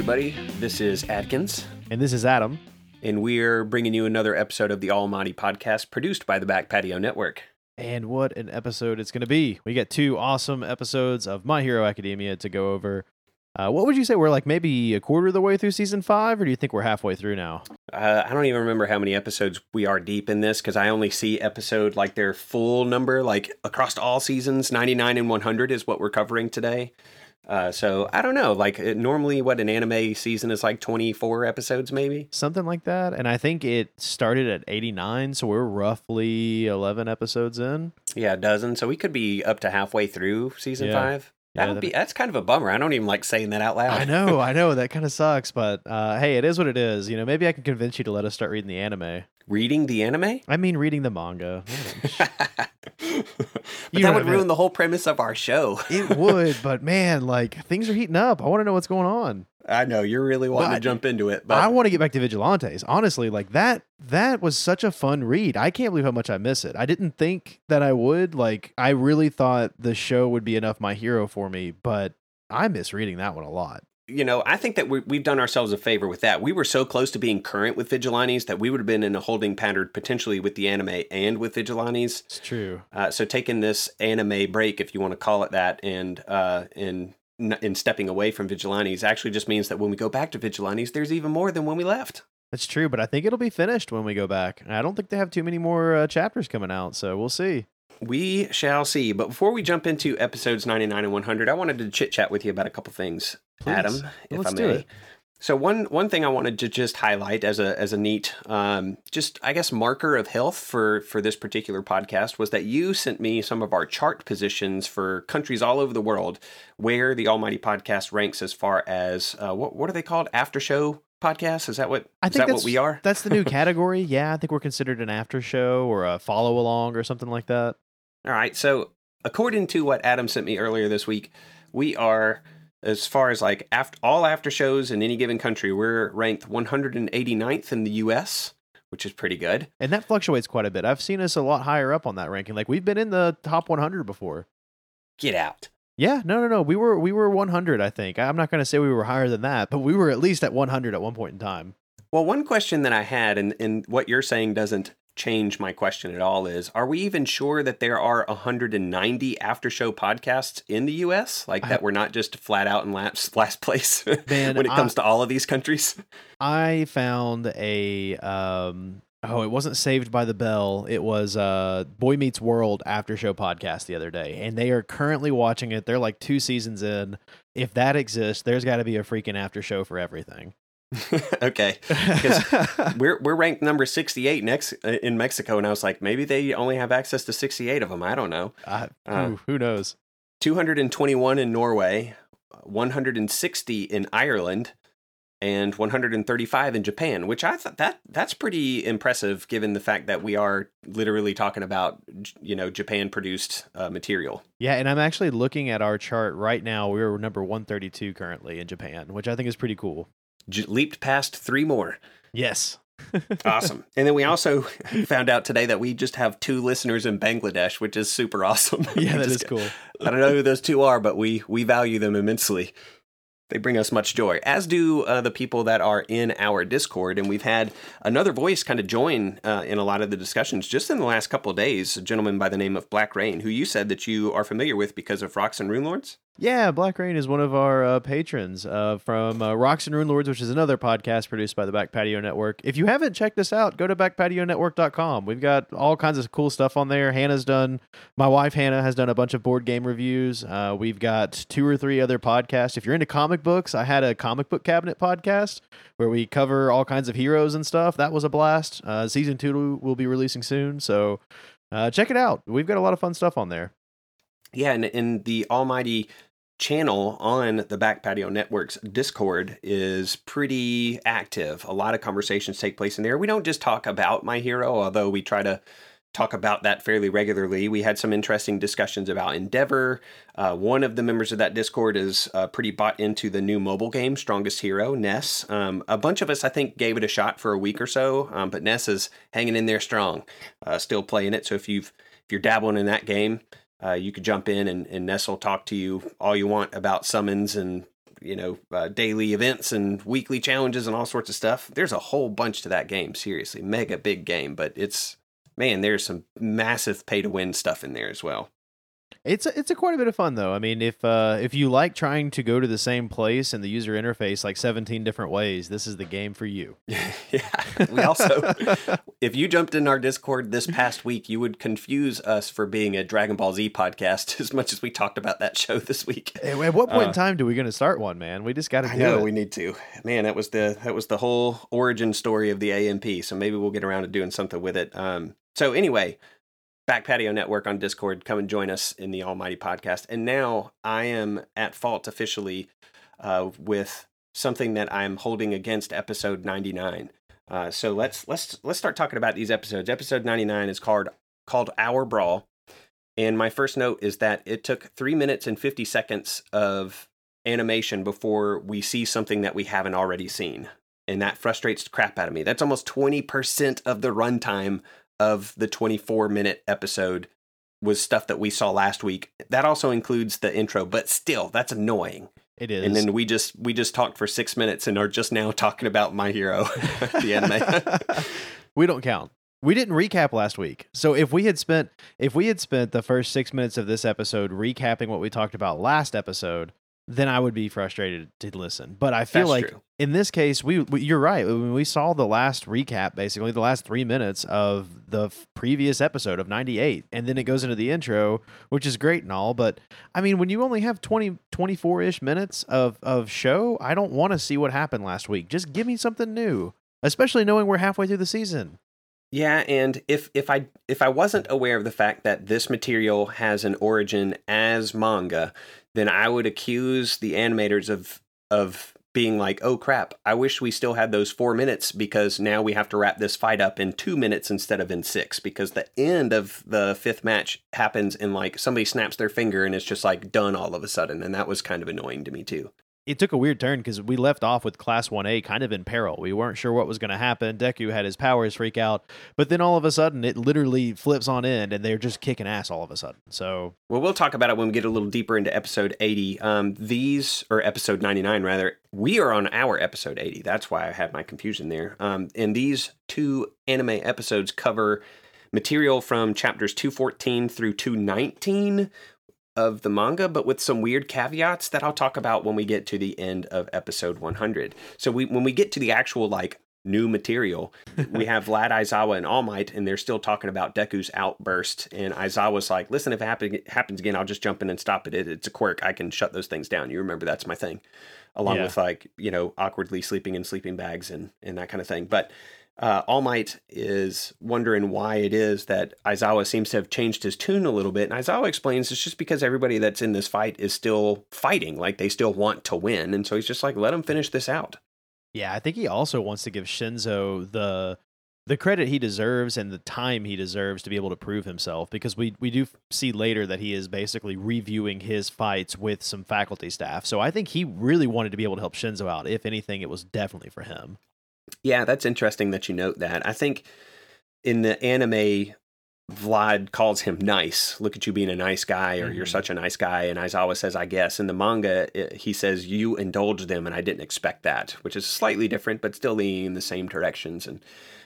Everybody, this is Atkins. And this is Adam. and we're bringing you another episode of the Almighty podcast produced by the Back Patio Network. And what an episode it's going to be. We got two awesome episodes of My Hero Academia to go over. Uh, what would you say? We're like maybe a quarter of the way through season five, or do you think we're halfway through now? Uh, I don't even remember how many episodes we are deep in this because I only see episode like their full number, like across all seasons. 99 and 100 is what we're covering today. Uh, so I don't know. Like normally, what an anime season is like 24 episodes, maybe. Something like that. And I think it started at 89, so we're roughly 11 episodes in. Yeah, a dozen. So we could be up to halfway through season Yeah. five. That would be that's kind of a bummer. I don't even like saying that out loud. I know, I know. That kind of sucks, but uh, hey, it is what it is. You know, maybe I can convince you to let us start reading the anime. Reading the anime. I mean, reading the manga. but You that would ruin the whole premise of our show. it would, but man, like things are heating up. I want to know what's going on. I know you're really wanting But- to jump into it, but I want to get back to Vigilantes. Honestly, like that that was such a fun read. I can't believe how much I miss it. I didn't think that I would. Like I really thought the show would be enough my hero for me, but I miss reading that one a lot. you know, I think that we, we've done ourselves a favor with that. We were so close to being current with Vigilantes that we would have been in a holding pattern potentially with the anime and with Vigilantes. It's true. Uh, so taking this anime break, if you want to call it that, and uh, and in stepping away from Vigilantes actually just means that when we go back to Vigilantes, there's even more than when we left. That's true, but I think it'll be finished when we go back. I don't think they have too many more uh, chapters coming out, so we'll see. We shall see. But before we jump into episodes 99 and 100, I wanted to chit chat with you about a couple things, Please. Adam, if Let's I do may. it. So one one thing I wanted to just highlight as a as a neat, um, just I guess marker of health for for this particular podcast was that you sent me some of our chart positions for countries all over the world where the Almighty Podcast ranks as far as uh, what what are they called after show podcasts? Is that what I is think that what we are? That's the new category. Yeah, I think we're considered an after show or a follow along or something like that. All right. So, according to what Adam sent me earlier this week, we are, as far as like after, all after shows in any given country, we're ranked 189th in the US, which is pretty good. And that fluctuates quite a bit. I've seen us a lot higher up on that ranking. Like we've been in the top 100 before. Get out. Yeah, no, no, no. We were we were 100, I think. I'm not going to say we were higher than that, but we were at least at 100 at one point in time. Well, one question that I had, and, and what you're saying doesn't change my question at all, is are we even sure that there are 190 after show podcasts in the US? Like I- that we're not just flat out in last, last place Man, when it I- comes to all of these countries? I found a um oh, it wasn't Saved by the Bell. It was uh Boy Meets World after show podcast the other day, and they are currently watching it. They're like two seasons in. If that exists, there's got to be a freaking after show for everything. okay. Because we're we're ranked number 68 next uh, in Mexico and I was like maybe they only have access to 68 of them I don't know I, Uh, who, who knows? 221 in Norway 160 in Ireland and 135 in Japan which I thought that that's pretty impressive given the fact that we are literally talking about you know Japan produced uh, material Yeah, and I'm actually looking at our chart right now. We're number 132 currently in Japan, which I think is pretty cool. J- leaped past three more Yes. awesome and then we also found out today that we just have two listeners in Bangladesh which is super awesome Yeah, that just is cool. I don't know who those two are, but we we value them immensely. They bring us much joy, as do uh, the people that are in our Discord. And we've had another voice kind of join uh, in a lot of the discussions just in the last couple of days. A gentleman by the name of Black Rain, who you said that you are familiar with because of Rocks and Rune Lords. Yeah, Black Rain is one of our uh, patrons uh, from uh, Rocks and Rune Lords, which is another podcast produced by the Back Patio Network. If you haven't checked us out, go to backpationetwork.com. We've got all kinds of cool stuff on there. Hannah's done, my wife Hannah has done a bunch of board game reviews. Uh, we've got two or three other podcasts. If you're into comic books, I had a comic book cabinet podcast where we cover all kinds of heroes and stuff. That was a blast. Uh, season two will be releasing soon, so uh, check it out. We've got a lot of fun stuff on there. Yeah, and, and the almighty channel on the Back Patio Network's Discord is pretty active. A lot of conversations take place in there. We don't just talk about My Hero, although we try to talk about that fairly regularly. We had some interesting discussions about Endeavor. Uh, one of the members of that Discord is uh, pretty bought into the new mobile game, Strongest Hero, Ness. Um, a bunch of us, I think, gave it a shot for a week or so, um, but Ness is hanging in there strong, uh, still playing it. So if you've if you're dabbling in that game, uh, you could jump in and, and Ness will talk to you all you want about summons and you know, uh, daily events and weekly challenges and all sorts of stuff. There's a whole bunch to that game. Seriously, mega big game, but it's man, there's some massive pay to win stuff in there as well. It's a, it's a quite a bit of fun though. I mean, if uh, if you like trying to go to the same place and the user interface like 17 different ways, this is the game for you. yeah. We also, if you jumped in our Discord this past week, you would confuse us for being a Dragon Ball Z podcast as much as we talked about that show this week. At what point uh, in time do we going to start one, man? We just got to do know it. we need to. Man, that was the that was the whole origin story of the AMP. So maybe we'll get around to doing something with it. Um. So anyway, Back Patio Network on Discord. Come and join us in the Almighty Podcast. And now I am at fault officially uh, with something that I'm holding against episode 99. Uh, so let's let's let's start talking about these episodes. Episode 99 is called called Our Brawl. And my first note is that it took three minutes and 50 seconds of animation before we see something that we haven't already seen. And that frustrates the crap out of me. That's almost 20% of the runtime of the 24 minute episode was stuff that we saw last week. That also includes the intro, but still, that's annoying. It is. And then we just we just talked for six minutes and are just now talking about My Hero, the anime. we don't count. We didn't recap last week. So if we had spent if we had spent the first six minutes of this episode recapping what we talked about last episode, then I would be frustrated to listen. But I feel That's like true. in this case, we, we, you're right. When we saw the last recap, basically the last three minutes of the f- previous episode of '98, and then it goes into the intro, which is great and all. But I mean, when you only have 20, 24 ish minutes of of show, I don't want to see what happened last week. Just give me something new, especially knowing we're halfway through the season. Yeah, and if if I if I wasn't aware of the fact that this material has an origin as manga, then I would accuse the animators of of being like, "Oh crap, I wish we still had those 4 minutes because now we have to wrap this fight up in 2 minutes instead of in 6 because the end of the fifth match happens in like somebody snaps their finger and it's just like done all of a sudden and that was kind of annoying to me too it took a weird turn because we left off with Class 1A kind of in peril. We weren't sure what was going to happen. Deku had his powers freak out, but then all of a sudden it literally flips on end and they're just kicking ass all of a sudden. So, well, we'll talk about it when we get a little deeper into episode 80. Um, these, or episode 99 rather, we are on our episode 80. That's why I had my confusion there. Um, and these two anime episodes cover material from chapters 214 through 219 of the manga, but with some weird caveats that I'll talk about when we get to the end of episode 100. So we when we get to the actual like new material, we have Vlad Aizawa and All Might, and they're still talking about Deku's outburst. And Aizawa's like, "Listen, if it happen, happens again, I'll just jump in and stop it. it. It's a quirk. I can shut those things down. You remember that's my thing." Along yeah. with like you know awkwardly sleeping in sleeping bags and and that kind of thing, but uh, All Might is wondering why it is that Aizawa seems to have changed his tune a little bit. And Aizawa explains it's just because everybody that's in this fight is still fighting, like they still want to win. And so he's just like, let him finish this out. Yeah, I think he also wants to give Shinso the the credit he deserves and the time he deserves to be able to prove himself because we we do see later that he is basically reviewing his fights with some faculty staff. So I think he really wanted to be able to help Shinso out. If anything, it was definitely for him. Yeah, that's interesting that you note that. I think in the anime, Vlad calls him nice. Look at you being a nice guy, or mm-hmm. you're such a nice guy. And Aizawa says, I guess. In the manga, it, he says, You indulge them, and I didn't expect that, which is slightly different, but still leaning in the same directions. And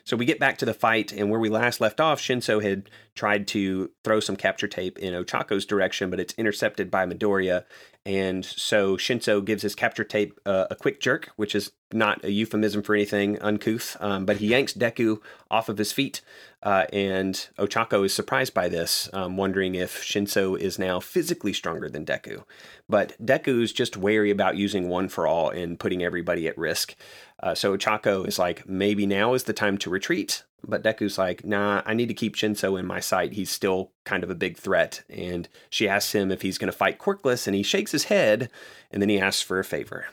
so we get back to the fight, and where we last left off, Shinso had tried to throw some capture tape in Ochako's direction, but it's intercepted by Midoriya. And so Shinso gives his capture tape uh, a quick jerk, which is not a euphemism for anything uncouth, um, but he yanks Deku off of his feet. Uh, and Ochako is surprised by this, um, wondering if Shinso is now physically stronger than Deku. But Deku's just wary about using one for all and putting everybody at risk. Uh, so Ochako is like, maybe now is the time to retreat. But Deku's like, nah, I need to keep Shinso in my sight. He's still kind of a big threat. And she asks him if he's going to fight Quirkless, and he shakes his head, and then he asks for a favor.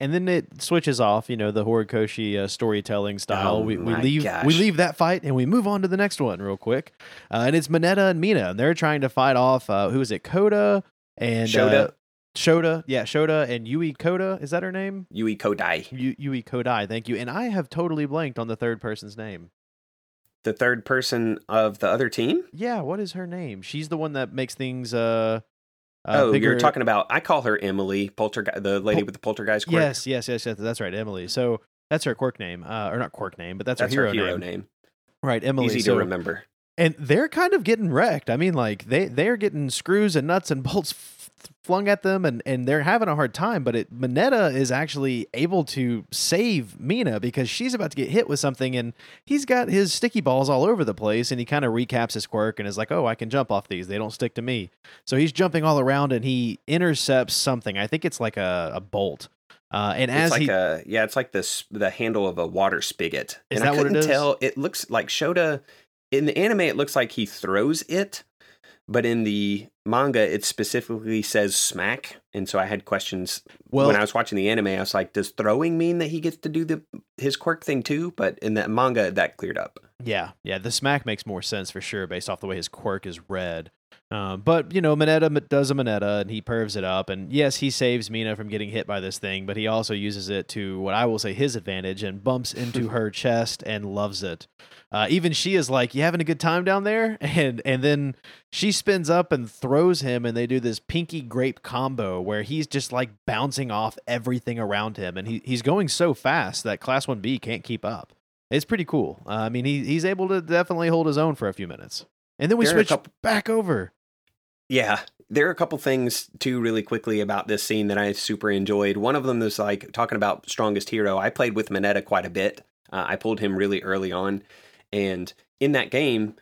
And then it switches off, you know, the Horikoshi uh, storytelling style. Oh we, we leave gosh. we leave that fight and we move on to the next one real quick. Uh, and it's Mineta and Mina, and they're trying to fight off uh, who is it, Koda and Shota. Shota, yeah, Shota and Yui Koda, is that her name? Yui Kodai. Yui Kodai, thank you. And I have totally blanked on the third person's name. The third person of the other team? Yeah, what is her name? She's the one that makes things uh Uh, oh, bigger- you're talking about. I call her Emily Poltergeist, the lady Pol- with the poltergeist quirk. Yes, yes, yes, yes. That's right, Emily. So that's her quirk name, uh, or not quirk name, but that's, that's her her hero, hero name. name. Right, Emily. Easy so, to remember. and they're kind of getting wrecked. I mean, like they they're getting screws and nuts and bolts flung at them, and and they're having a hard time. But it Mineta is actually able to save Mina because she's about to get hit with something, and he's got his sticky balls all over the place, and he kind of recaps his quirk and is like, "Oh, I can jump off these; they don't stick to me." So he's jumping all around, and he intercepts something. I think it's like a, a bolt. Uh, and It's as like he a yeah, it's like this the handle of a water spigot. Is and that I what it couldn't is? tell. It looks like Shota in the anime. It looks like he throws it, but in the manga, it specifically says smack. And so I had questions well, when I was watching the anime. I was like, does throwing mean that he gets to do the his quirk thing too? But in the manga, that cleared up. Yeah, yeah, the smack makes more sense for sure based off the way his quirk is read. Um, but you know, Mineta does a Mineta and he pervs it up, and yes, he saves Mina from getting hit by this thing, but he also uses it to what I will say his advantage and bumps into her chest and loves it. Uh, even she is like, "You having a good time down there?" And and then she spins up and throws him, and they do this pinky grape combo where he's just like bouncing off everything around him, and he he's going so fast that Class One B can't keep up. It's pretty cool. Uh, I mean, he he's able to definitely hold his own for a few minutes, and then we There switch couple- back over. Yeah, there are a couple things too, really quickly about this scene that I super enjoyed. One of them is like talking about strongest hero. I played with Mineta quite a bit. Uh, I pulled him really early on, and in that game,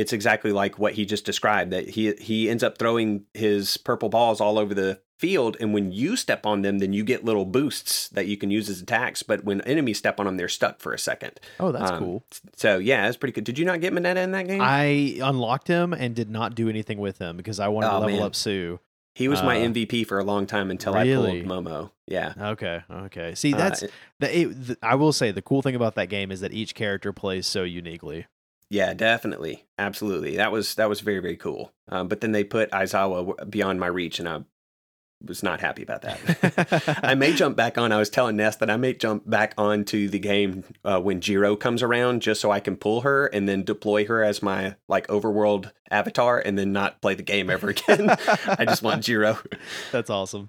it's exactly like what he just described. That he he ends up throwing his purple balls all over the field, and when you step on them, then you get little boosts that you can use as attacks. But when enemies step on them, they're stuck for a second. Oh, that's Um, cool. So yeah, it's pretty good. Did you not get Mineta in that game? I unlocked him and did not do anything with him because I wanted to Oh, level man. up Tsu. he was my uh, MVP for a long time until really? I pulled Momo. Yeah. Okay, okay. See, Uh, that's the, it, the. I will say the cool thing about that game is that each character plays so uniquely. Yeah, definitely, absolutely. That was that was very very cool. Um, but then they put Aizawa beyond my reach, and I was not happy about that. I may jump back on. I was telling Ness that I may jump back onto the game uh, when Jiro comes around, just so I can pull her and then deploy her as my like overworld avatar, and then not play the game ever again. I just want Jiro. That's awesome.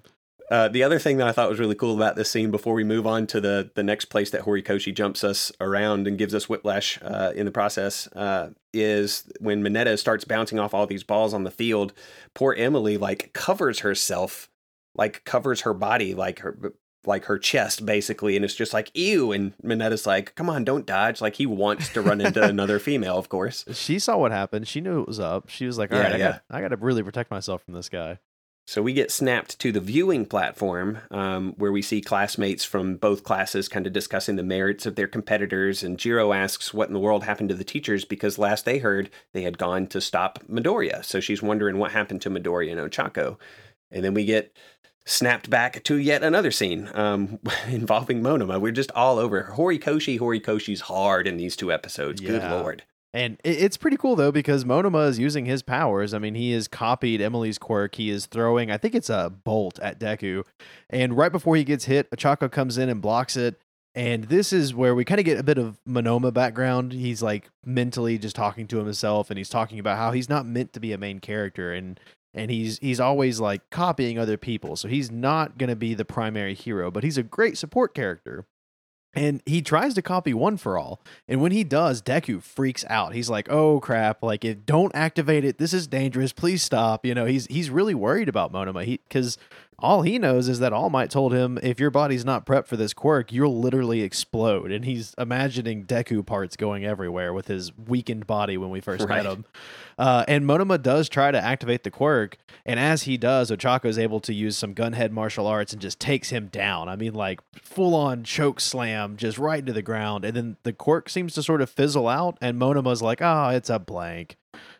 Uh, the other thing that I thought was really cool about this scene, before we move on to the the next place that Horikoshi jumps us around and gives us whiplash uh, in the process, uh, is when Mineta starts bouncing off all these balls on the field. Poor Emily like covers herself, like covers her body, like her like her chest basically, and it's just like ew. And Mineta's like, "Come on, don't dodge!" Like he wants to run into another female, of course. She saw what happened. She knew it was up. She was like, "All Yeah, right, I got, I got to really protect myself from this guy." So we get snapped to the viewing platform um, where we see classmates from both classes kind of discussing the merits of their competitors. And Jiro asks what in the world happened to the teachers because last they heard they had gone to stop Midoriya. So she's wondering what happened to Midoriya and Ochako. And then we get snapped back to yet another scene um, involving Monoma. We're just all over. Horikoshi, Horikoshi's hard in these two episodes. Good lord. And it's pretty cool though because Monoma is using his powers. I mean, he has copied Emily's quirk. He is throwing, I think it's a bolt at Deku, and right before he gets hit, Ochako comes in and blocks it. And this is where we kind of get a bit of Monoma background. He's like mentally just talking to himself, and he's talking about how he's not meant to be a main character, and and he's he's always like copying other people. So he's not going to be the primary hero, but he's a great support character. And he tries to copy one for all. And when he does, Deku freaks out. He's like, "Oh crap! Like, if don't activate it, this is dangerous. Please stop." You know, he's he's really worried about Monoma. He because all he knows is that All Might told him, "If your body's not prepped for this quirk, you'll literally explode." And he's imagining Deku parts going everywhere with his weakened body when we first Right. met him. Uh, and Monoma does try to activate the quirk, and as he does, Ochako is able to use some gunhead martial arts and just takes him down. I mean, like full on choke slam, just right into the ground. And then the quirk seems to sort of fizzle out, and Monoma's like, "Oh, it's a blank."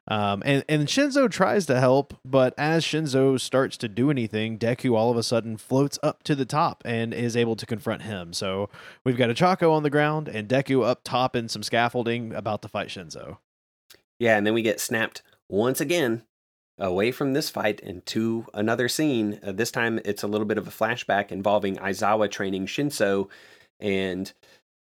Um, and and Shinso tries to help, but as Shinso starts to do anything, Deku all of a sudden floats up to the top and is able to confront him. So we've got Ochako on the ground and Deku up top in some scaffolding, about to fight Shinso. Yeah, and then we get snapped once again away from this fight into another scene. Uh, this time it's a little bit of a flashback involving Aizawa training Shinso. And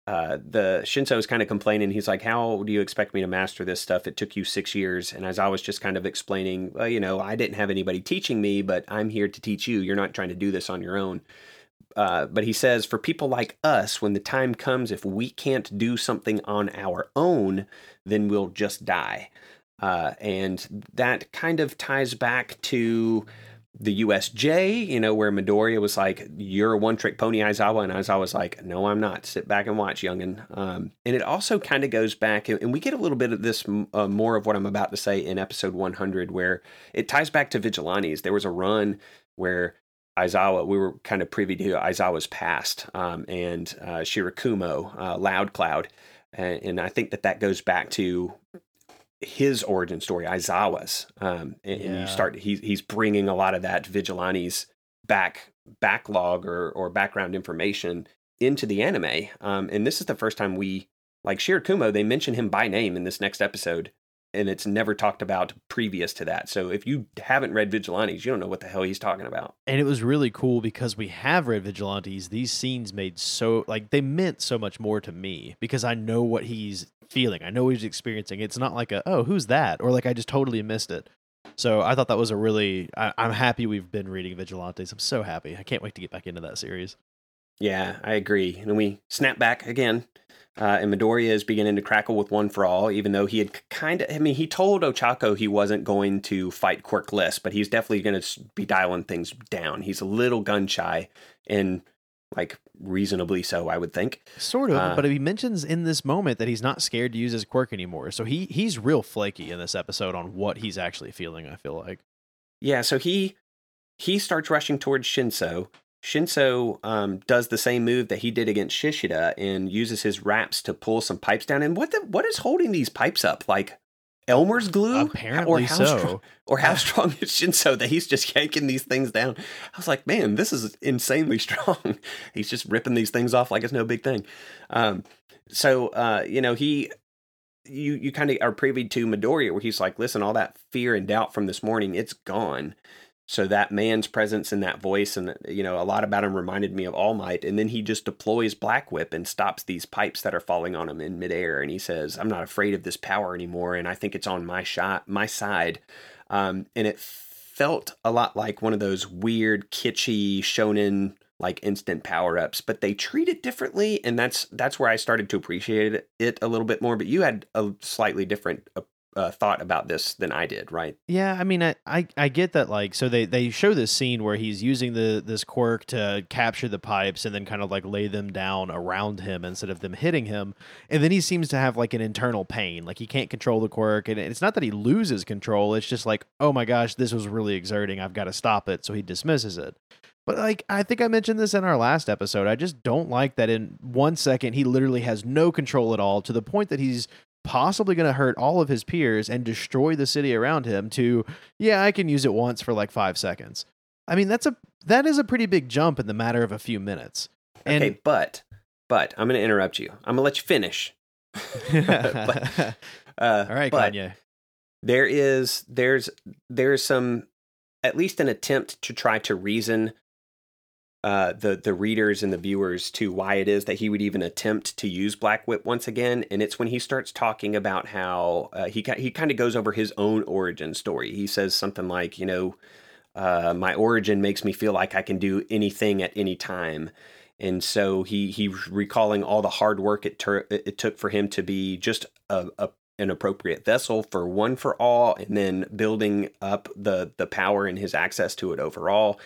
uh, the Shinso is kind of complaining. He's like, "How do you expect me to master this stuff? It took you six years." And as I was just kind of explaining, well, you know, I didn't have anybody teaching me, but I'm here to teach you. You're not trying to do this on your own. Uh, but he says, for people like us, when the time comes, if we can't do something on our own, then we'll just die. Uh, and that kind of ties back to the USJ, you know, where Midoriya was like, "You're a one-trick pony, Aizawa," and Aizawa was like, "No, I'm not. Sit back and watch, youngin." Um, and it also kind of goes back, and we get a little bit of this uh, more of what I'm about to say in episode 100, where it ties back to Vigilantes. There was a run where Aizawa, we were kind of privy to Aizawa's past, um, and uh, Shirakumo, uh, Loud Cloud, and, and I think that that goes back to his origin story, Aizawa's, um, and, yeah. and, you start he's he's bringing a lot of that vigilantes back backlog or or background information into the anime, um, and this is the first time we like Shirakumo. They mention him by name in this next episode, and it's never talked about previous to that. So if you haven't read Vigilantes, you don't know what the hell he's talking about. And it was really cool because we have read Vigilantes. These scenes made so like they meant so much more to me because I know what he's feeling. I know he's experiencing. It's not like a oh who's that or like I just totally missed it. So I thought that was a really. I, I'm happy we've been reading Vigilantes. I'm so happy. I can't wait to get back into that series. Yeah, I agree. And we snap back again uh, and Midoriya is beginning to crackle with One for All, even though he had kind of, I mean, he told Ochako he wasn't going to fight Quirkless, but he's definitely going to be dialing things down. He's a little gun shy and like reasonably so, I would think. Sort of, uh, but he mentions in this moment that he's not scared to use his quirk anymore. So he he's real flaky in this episode on what he's actually feeling, I feel like. Yeah, so he he starts rushing towards Shinso Shinso um, does the same move that he did against Shishida and uses his wraps to pull some pipes down. And what the what is holding these pipes up? Like Elmer's glue? Apparently or how so. Strong, or how strong is Shinso that he's just yanking these things down? I was like, man, this is insanely strong. he's just ripping these things off like it's no big thing. Um, so uh, you know he you you kind of are privy to Midoriya where he's like, listen, all that fear and doubt from this morning, it's gone. So that man's presence and that voice, and you know, a lot about him reminded me of All Might. And then he just deploys Black Whip and stops these pipes that are falling on him in midair. And he says, "I'm not afraid of this power anymore, and I think it's on my shot, my side." Um, and it felt a lot like one of those weird, kitschy shonen like instant power ups, but they treat it differently, and that's that's where I started to appreciate it a little bit more. But you had a slightly different uh, thought about this than I did, right? Yeah, I mean, I, I, I get that. Like, so they they show this scene where he's using the this quirk to capture the pipes and then kind of like lay them down around him instead of them hitting him, and then he seems to have like an internal pain, like he can't control the quirk, and it's not that he loses control. It's just like, oh my gosh, this was really exerting. I've got to stop it. So he dismisses it. But like I think I mentioned this in our last episode, I just don't like that in one second he literally has no control at all to the point that he's possibly going to hurt all of his peers and destroy the city around him to yeah i can use it once for like five seconds. I mean that's a that is a pretty big jump in the matter of a few minutes. And, okay but but i'm going to interrupt you. I'm going to let you finish. But, uh, all right but Kanye. there is there's there's some at least an attempt to try to reason uh, the the readers and the viewers to why it is that he would even attempt to use Black Whip once again, and it's when he starts talking about how uh, he he kind of goes over his own origin story. He says something like, you know, uh, my origin makes me feel like I can do anything at any time, and so he he's recalling all the hard work it ter- it took for him to be just a, a an appropriate vessel for one for all and then building up the the power and his access to it overall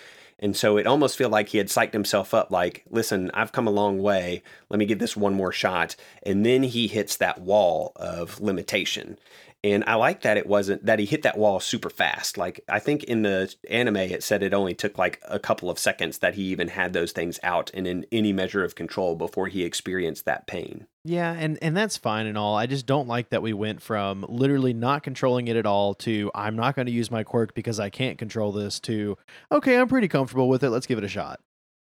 and so it almost felt like he had psyched himself up like, listen, I've come a long way. Let me give this one more shot. And then he hits that wall of limitation. And I like that it wasn't that he hit that wall super fast. Like I think in the anime it said it only took like a couple of seconds that he even had those things out and in any measure of control before he experienced that pain. Yeah, and and that's fine and all. I just don't like that we went from literally not controlling it at all to I'm not going to use my quirk because I can't control this to okay, I'm pretty comfortable with it. Let's give it a shot.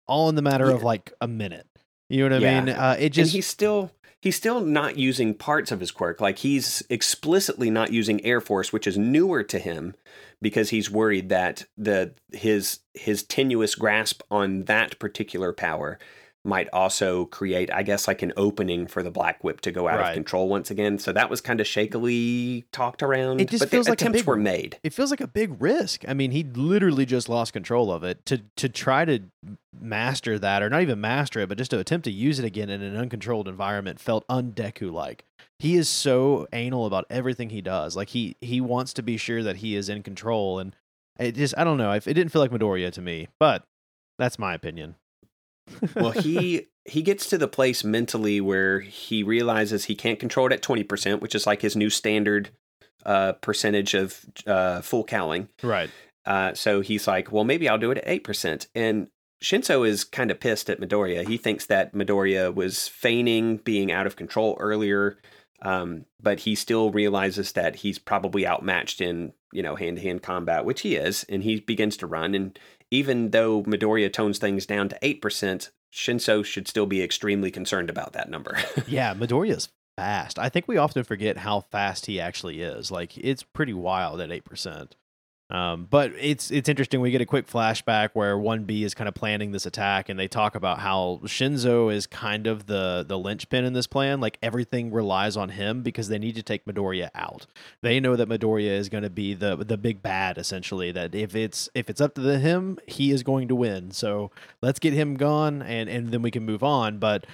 All in the matter yeah. of like a minute. You know what I mean? Uh, it just and he's still he's still not using parts of his quirk. Like he's explicitly not using Air Force, which is newer to him because he's worried that the his his tenuous grasp on that particular power might also create, I guess, like an opening for the Black Whip to go out Right. of control once again. So that was kind of shakily talked around. It just but feels the like attempts big- were made. it feels like a big risk. I mean, he literally just lost control of it to to try to master that, or not even master it, but just to attempt to use it again in an uncontrolled environment felt undeku like. He is so anal about everything he does. Like he he wants to be sure that he is in control, and it just I don't know. It didn't feel like Midoriya to me, but that's my opinion. Well, he he gets to the place mentally where he realizes he can't control it at twenty percent, which is like his new standard uh, percentage of uh, full cowling. right. Uh, so he's like, well, maybe I'll do it at eight percent. And Shinso is kind of pissed at Midoriya. He thinks that Midoriya was feigning being out of control earlier, um, but he still realizes that he's probably outmatched in you know hand to hand combat, which he is, and he begins to run. And even though Midoriya tones things down to eight percent, Shinso should still be extremely concerned about that number. Yeah, Midoriya's fast. I think we often forget how fast he actually is. Like it's pretty wild at eight percent. Um, but it's it's interesting. We get a quick flashback where one B is kind of planning this attack, and they talk about how Shinso is kind of the the linchpin in this plan. Like everything relies on him because they need to take Midoriya out. They know that Midoriya is going to be the the big bad essentially. That if it's if it's up to the, him, he is going to win. So let's get him gone, and and then we can move on. But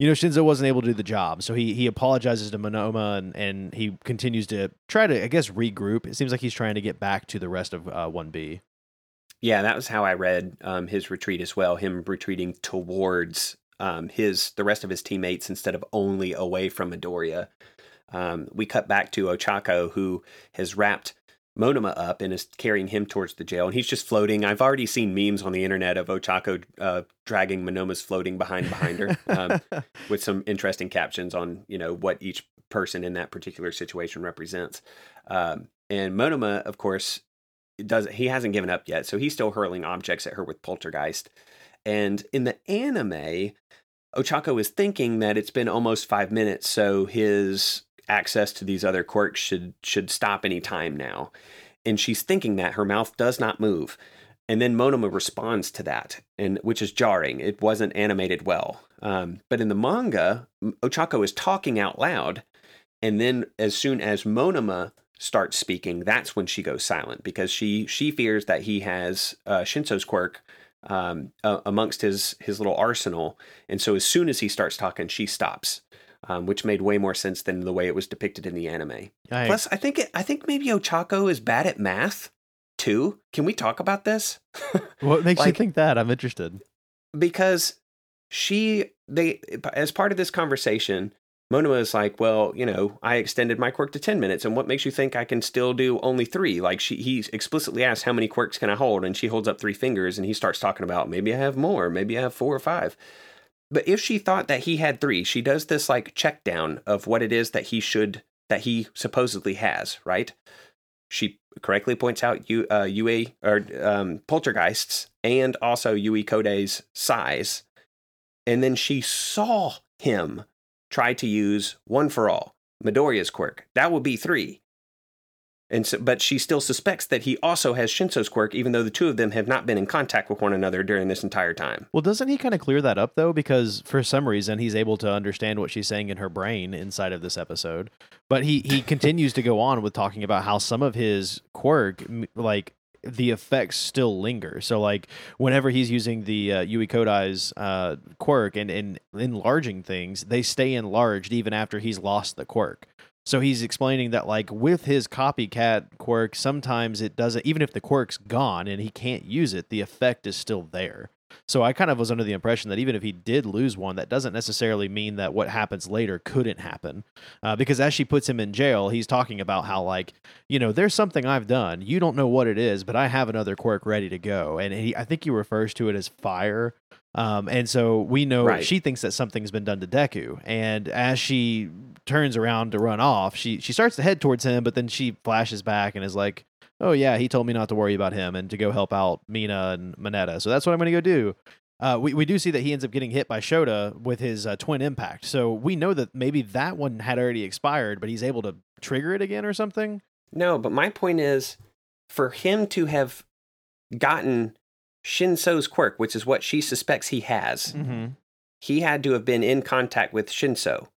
you know, Shinso wasn't able to do the job, so he he apologizes to Monoma and and he continues to try to, I guess, regroup. It seems like he's trying to get back to the rest of uh, One B. Yeah, that was how I read um, his retreat as well. Him retreating towards um, his the rest of his teammates instead of only away from Midoriya. Um, we cut back to Ochako, who has wrapped Monoma up and is carrying him towards the jail, and he's just floating. I've already seen memes on the internet of Ochako uh, dragging Monoma's floating behind behind her, um, with some interesting captions on you know what each person in that particular situation represents. Um, and Monoma, of course, does he hasn't given up yet, so he's still hurling objects at her with poltergeist. And in the anime, Ochako is thinking that it's been almost five minutes, so his access to these other quirks should should stop any time now. And she's thinking that her mouth does not move. And then Monoma responds to that, and which is jarring. It wasn't animated well. Um, but in the manga, Ochako is talking out loud, and then as soon as Monoma starts speaking, that's when she goes silent because she she fears that he has uh, quirk um, uh, amongst his his little arsenal, and so as soon as he starts talking, she stops, um, which made way more sense than the way it was depicted in the anime. I- Plus, I think it, I think maybe Ochako is bad at math too. Can we talk about this? what makes you think that? I'm interested. because she they as part of this conversation Monoma is like, well, you know, I extended my quirk to 10 minutes, and what makes you think I can still do only three? Like, she, he explicitly asks, how many quirks can I hold? And she holds up three fingers, and he starts talking about, maybe I have more, maybe I have four or five. But if she thought that he had three, she does this like check down of what it is that he should, that he supposedly has, right? She correctly points out U, uh, UA or um, poltergeists and also Yui Kodai's size. And then she saw him try to use one for all, Midoriya's quirk. That would be three. And so, but she still suspects that he also has Shinso's quirk, even though the two of them have not been in contact with one another during this entire time. Well, doesn't he kind of clear that up though? Because for some reason he's able to understand what she's saying in her brain inside of this episode. But he he continues to go on with talking about how some of his quirk, like the effects still linger. So like whenever he's using the uh, Yui Kodai's uh, quirk and, and enlarging things, they stay enlarged even after he's lost the quirk. So he's explaining that like with his copycat quirk, sometimes it doesn't even if the quirk's gone and he can't use it, the effect is still there. So I kind of was under the impression that even if he did lose one, that doesn't necessarily mean that what happens later couldn't happen. Uh, because as she puts him in jail, he's talking about how like you know there's something I've done. You don't know what it is, but I have another quirk ready to go. And he, I think he refers to it as fire. Um, and so we know Right. she thinks that something's been done to Deku. And as she turns around to run off, she she starts to head towards him, but then she flashes back and is like, "Oh yeah, he told me not to worry about him and to go help out Mina and Mineta. So that's what I'm going to go do." Uh, we we do see that he ends up getting hit by Shota with his uh, twin impact. So we know that maybe that one had already expired, but he's able to trigger it again or something. No, but my point is for him to have gotten Shinso's quirk, which is what she suspects he has, Mm-hmm. he had to have been in contact with Shinso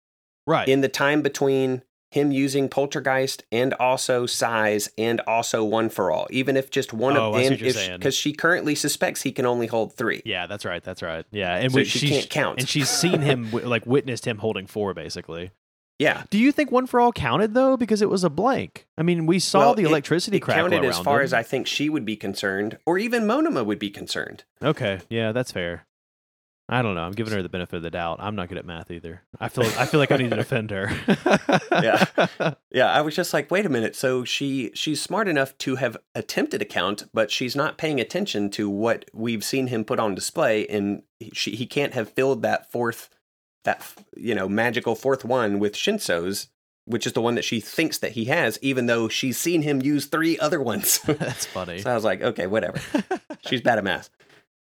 Right. in the time between him using poltergeist and also size and also one for all even if just one Oh, of them see and what you're if saying. because she currently suspects he can only hold three yeah, that's right. That's right. Yeah, and So we- she can't count. And she's seen him, like, witnessed him holding four, basically. Yeah Do you think one for all counted though? Because it was a blank. I mean, we saw Well, the it- electricity it crackle counted as far as i think she would be concerned or even monoma would be concerned Okay, yeah, that's fair. I don't know. I'm giving her the benefit of the doubt. I'm not good at math either. I feel I feel like I need to defend her. Yeah. yeah i was just like wait a minute so she she's smart enough to have attempted a count but she's not paying attention to what we've seen him put on display and she, he can't have filled that fourth that you know magical fourth one with shinso's which is the one that she thinks that he has even though she's seen him use three other ones that's funny. so i was like okay whatever she's bad at math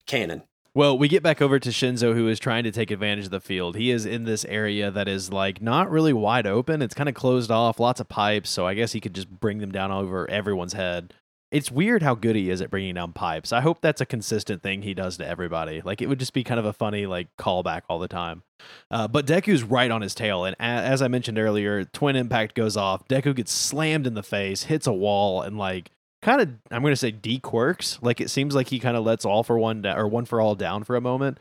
canon Well, we get back over to Shinso, who is trying to take advantage of the field. He is in this area that is like not really wide open. It's kind of closed off, lots of pipes. So I guess he could just bring them down over everyone's head. It's weird how good he is at bringing down pipes. I hope that's a consistent thing he does to everybody. Like it would just be kind of a funny like callback all the time. Uh, but Deku's right on his tail, and a- as I mentioned earlier, twin impact goes off. Deku gets slammed in the face, hits a wall, and like kind of I'm to say dequirks. Like it seems like he kind of lets all for one down or one for all down for a moment.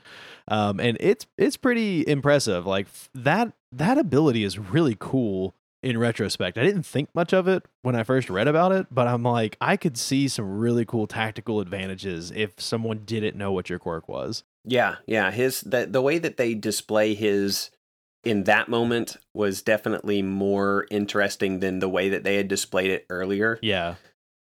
Um, and it's it's pretty impressive. Like f- that that ability is really cool in retrospect. I didn't think much of it when I first read about it, but I'm like I could see some really cool tactical advantages if someone didn't know what your quirk was. Yeah, yeah. His the the way that they display his in that moment was definitely more interesting than the way that they had displayed it earlier. Yeah.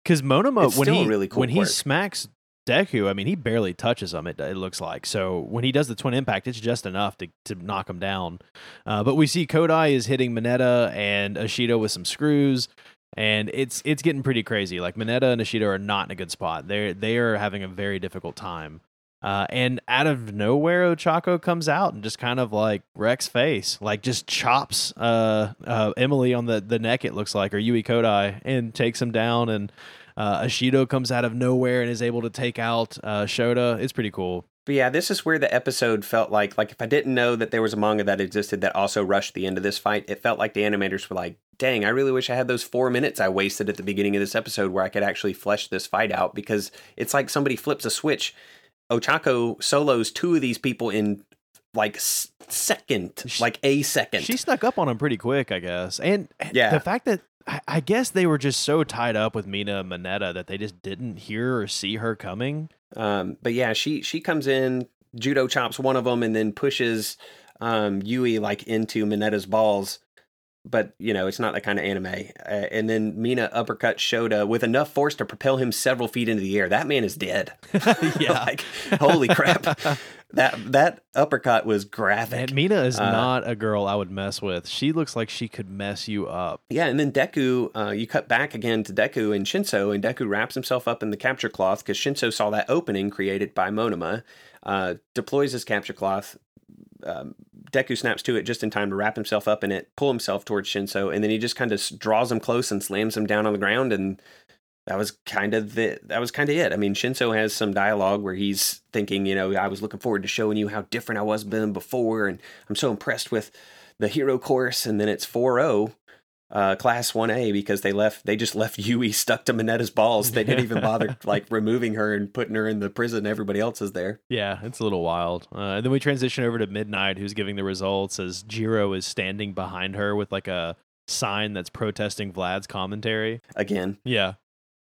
Cuz Monoma when he really cool when he smacks Deku, I mean, he barely touches him. It, it looks like so when he does the twin impact, it's just enough to, to knock him down. Uh, but we see Kodai is hitting Mineta and Ashido with some screws, and it's it's getting pretty crazy. Like Mineta and Ashido are not in a good spot. They they are having a very difficult time. Uh, and out of nowhere, Ochako comes out and just kind of like wrecks face, like just chops uh, uh, Emily on the, the neck. It looks like, or Yui Kodai, and takes him down. And uh, Ashido comes out of nowhere and is able to take out uh, Shota. It's pretty cool. But yeah, this is where the episode felt like like if I didn't know that there was a manga that existed that also rushed the end of this fight, it felt like the animators were like, "Dang, I really wish I had those 4 minutes I wasted at the beginning of this episode where I could actually flesh this fight out because it's like somebody flips a switch. Ochako solos two of these people in like second, Sh- like a second. She snuck up on him pretty quick, I guess. And Yeah. the fact that I, I guess they were just so tied up with Mina Mineta that they just didn't hear or see her coming. Um, but yeah, she she comes in, judo chops one of them, and then pushes um, Yui like into Mineta's balls. But you know, it's not that kind of anime. Uh, and then Mina uppercut Shota with enough force to propel him several feet into the air. That man is dead. Yeah. like holy crap! that that uppercut was graphic. And Mina is Uh, not a girl I would mess with. She looks like she could mess you up. Yeah, and then Deku, uh, you cut back again to Deku and Shinso, and Deku wraps himself up in the capture cloth because Shinso saw that opening created by Monoma, uh, deploys his capture cloth. Um, Deku snaps to it just in time to wrap himself up in it, pull himself towards Shinso, and then he just kind of draws him close and slams him down on the ground. And that was kind of the that was kind of it. I mean, Shinso has some dialogue where he's thinking, you know, I was looking forward to showing you how different I was than before, and I'm so impressed with the hero course. And then it's 4-0 uh, class 1A because they left they just left Yui stuck to Mineta's balls. They didn't even bother like removing her and putting her in the prison. Everybody else is there. Yeah, it's a little wild. Uh, and then we transition over to Midnight, who's giving the results as Jiro is standing behind her with like a sign that's protesting Vlad's commentary. Again. Yeah.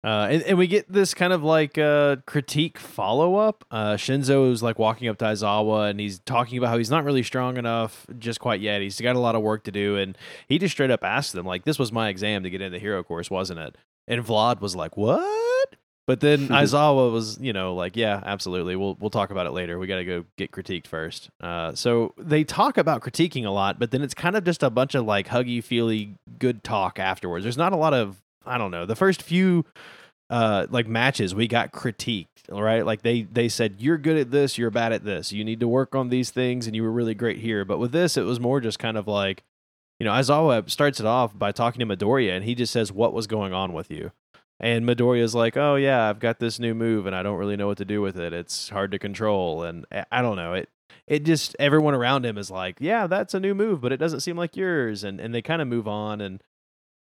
Uh, and, and we get this kind of like uh, critique follow up. Uh, Shinso is like walking up to Aizawa and he's talking about how he's not really strong enough just quite yet. He's got a lot of work to do. And he just straight up asked them, like, this was my exam to get into the hero course, wasn't it? And Vlad was like, what? But then Aizawa was, you know, like, yeah, absolutely. We'll we'll talk about it later. We got to go get critiqued first. Uh, so they talk about critiquing a lot, but then it's kind of just a bunch of like huggy, feely, good talk afterwards. There's not a lot of I don't know. The first few uh like matches we got critiqued, right? Like they they said you're good at this, you're bad at this. You need to work on these things and you were really great here. But with this it was more just kind of like you know, Aizawa starts it off by talking to Midoriya and he just says what was going on with you. And Midoriya's like, "Oh yeah, I've got this new move and I don't really know what to do with it. It's hard to control." And I- I don't know. It it just everyone around him is like, yeah, that's a new move, but it doesn't seem like yours, and and they kind of move on and.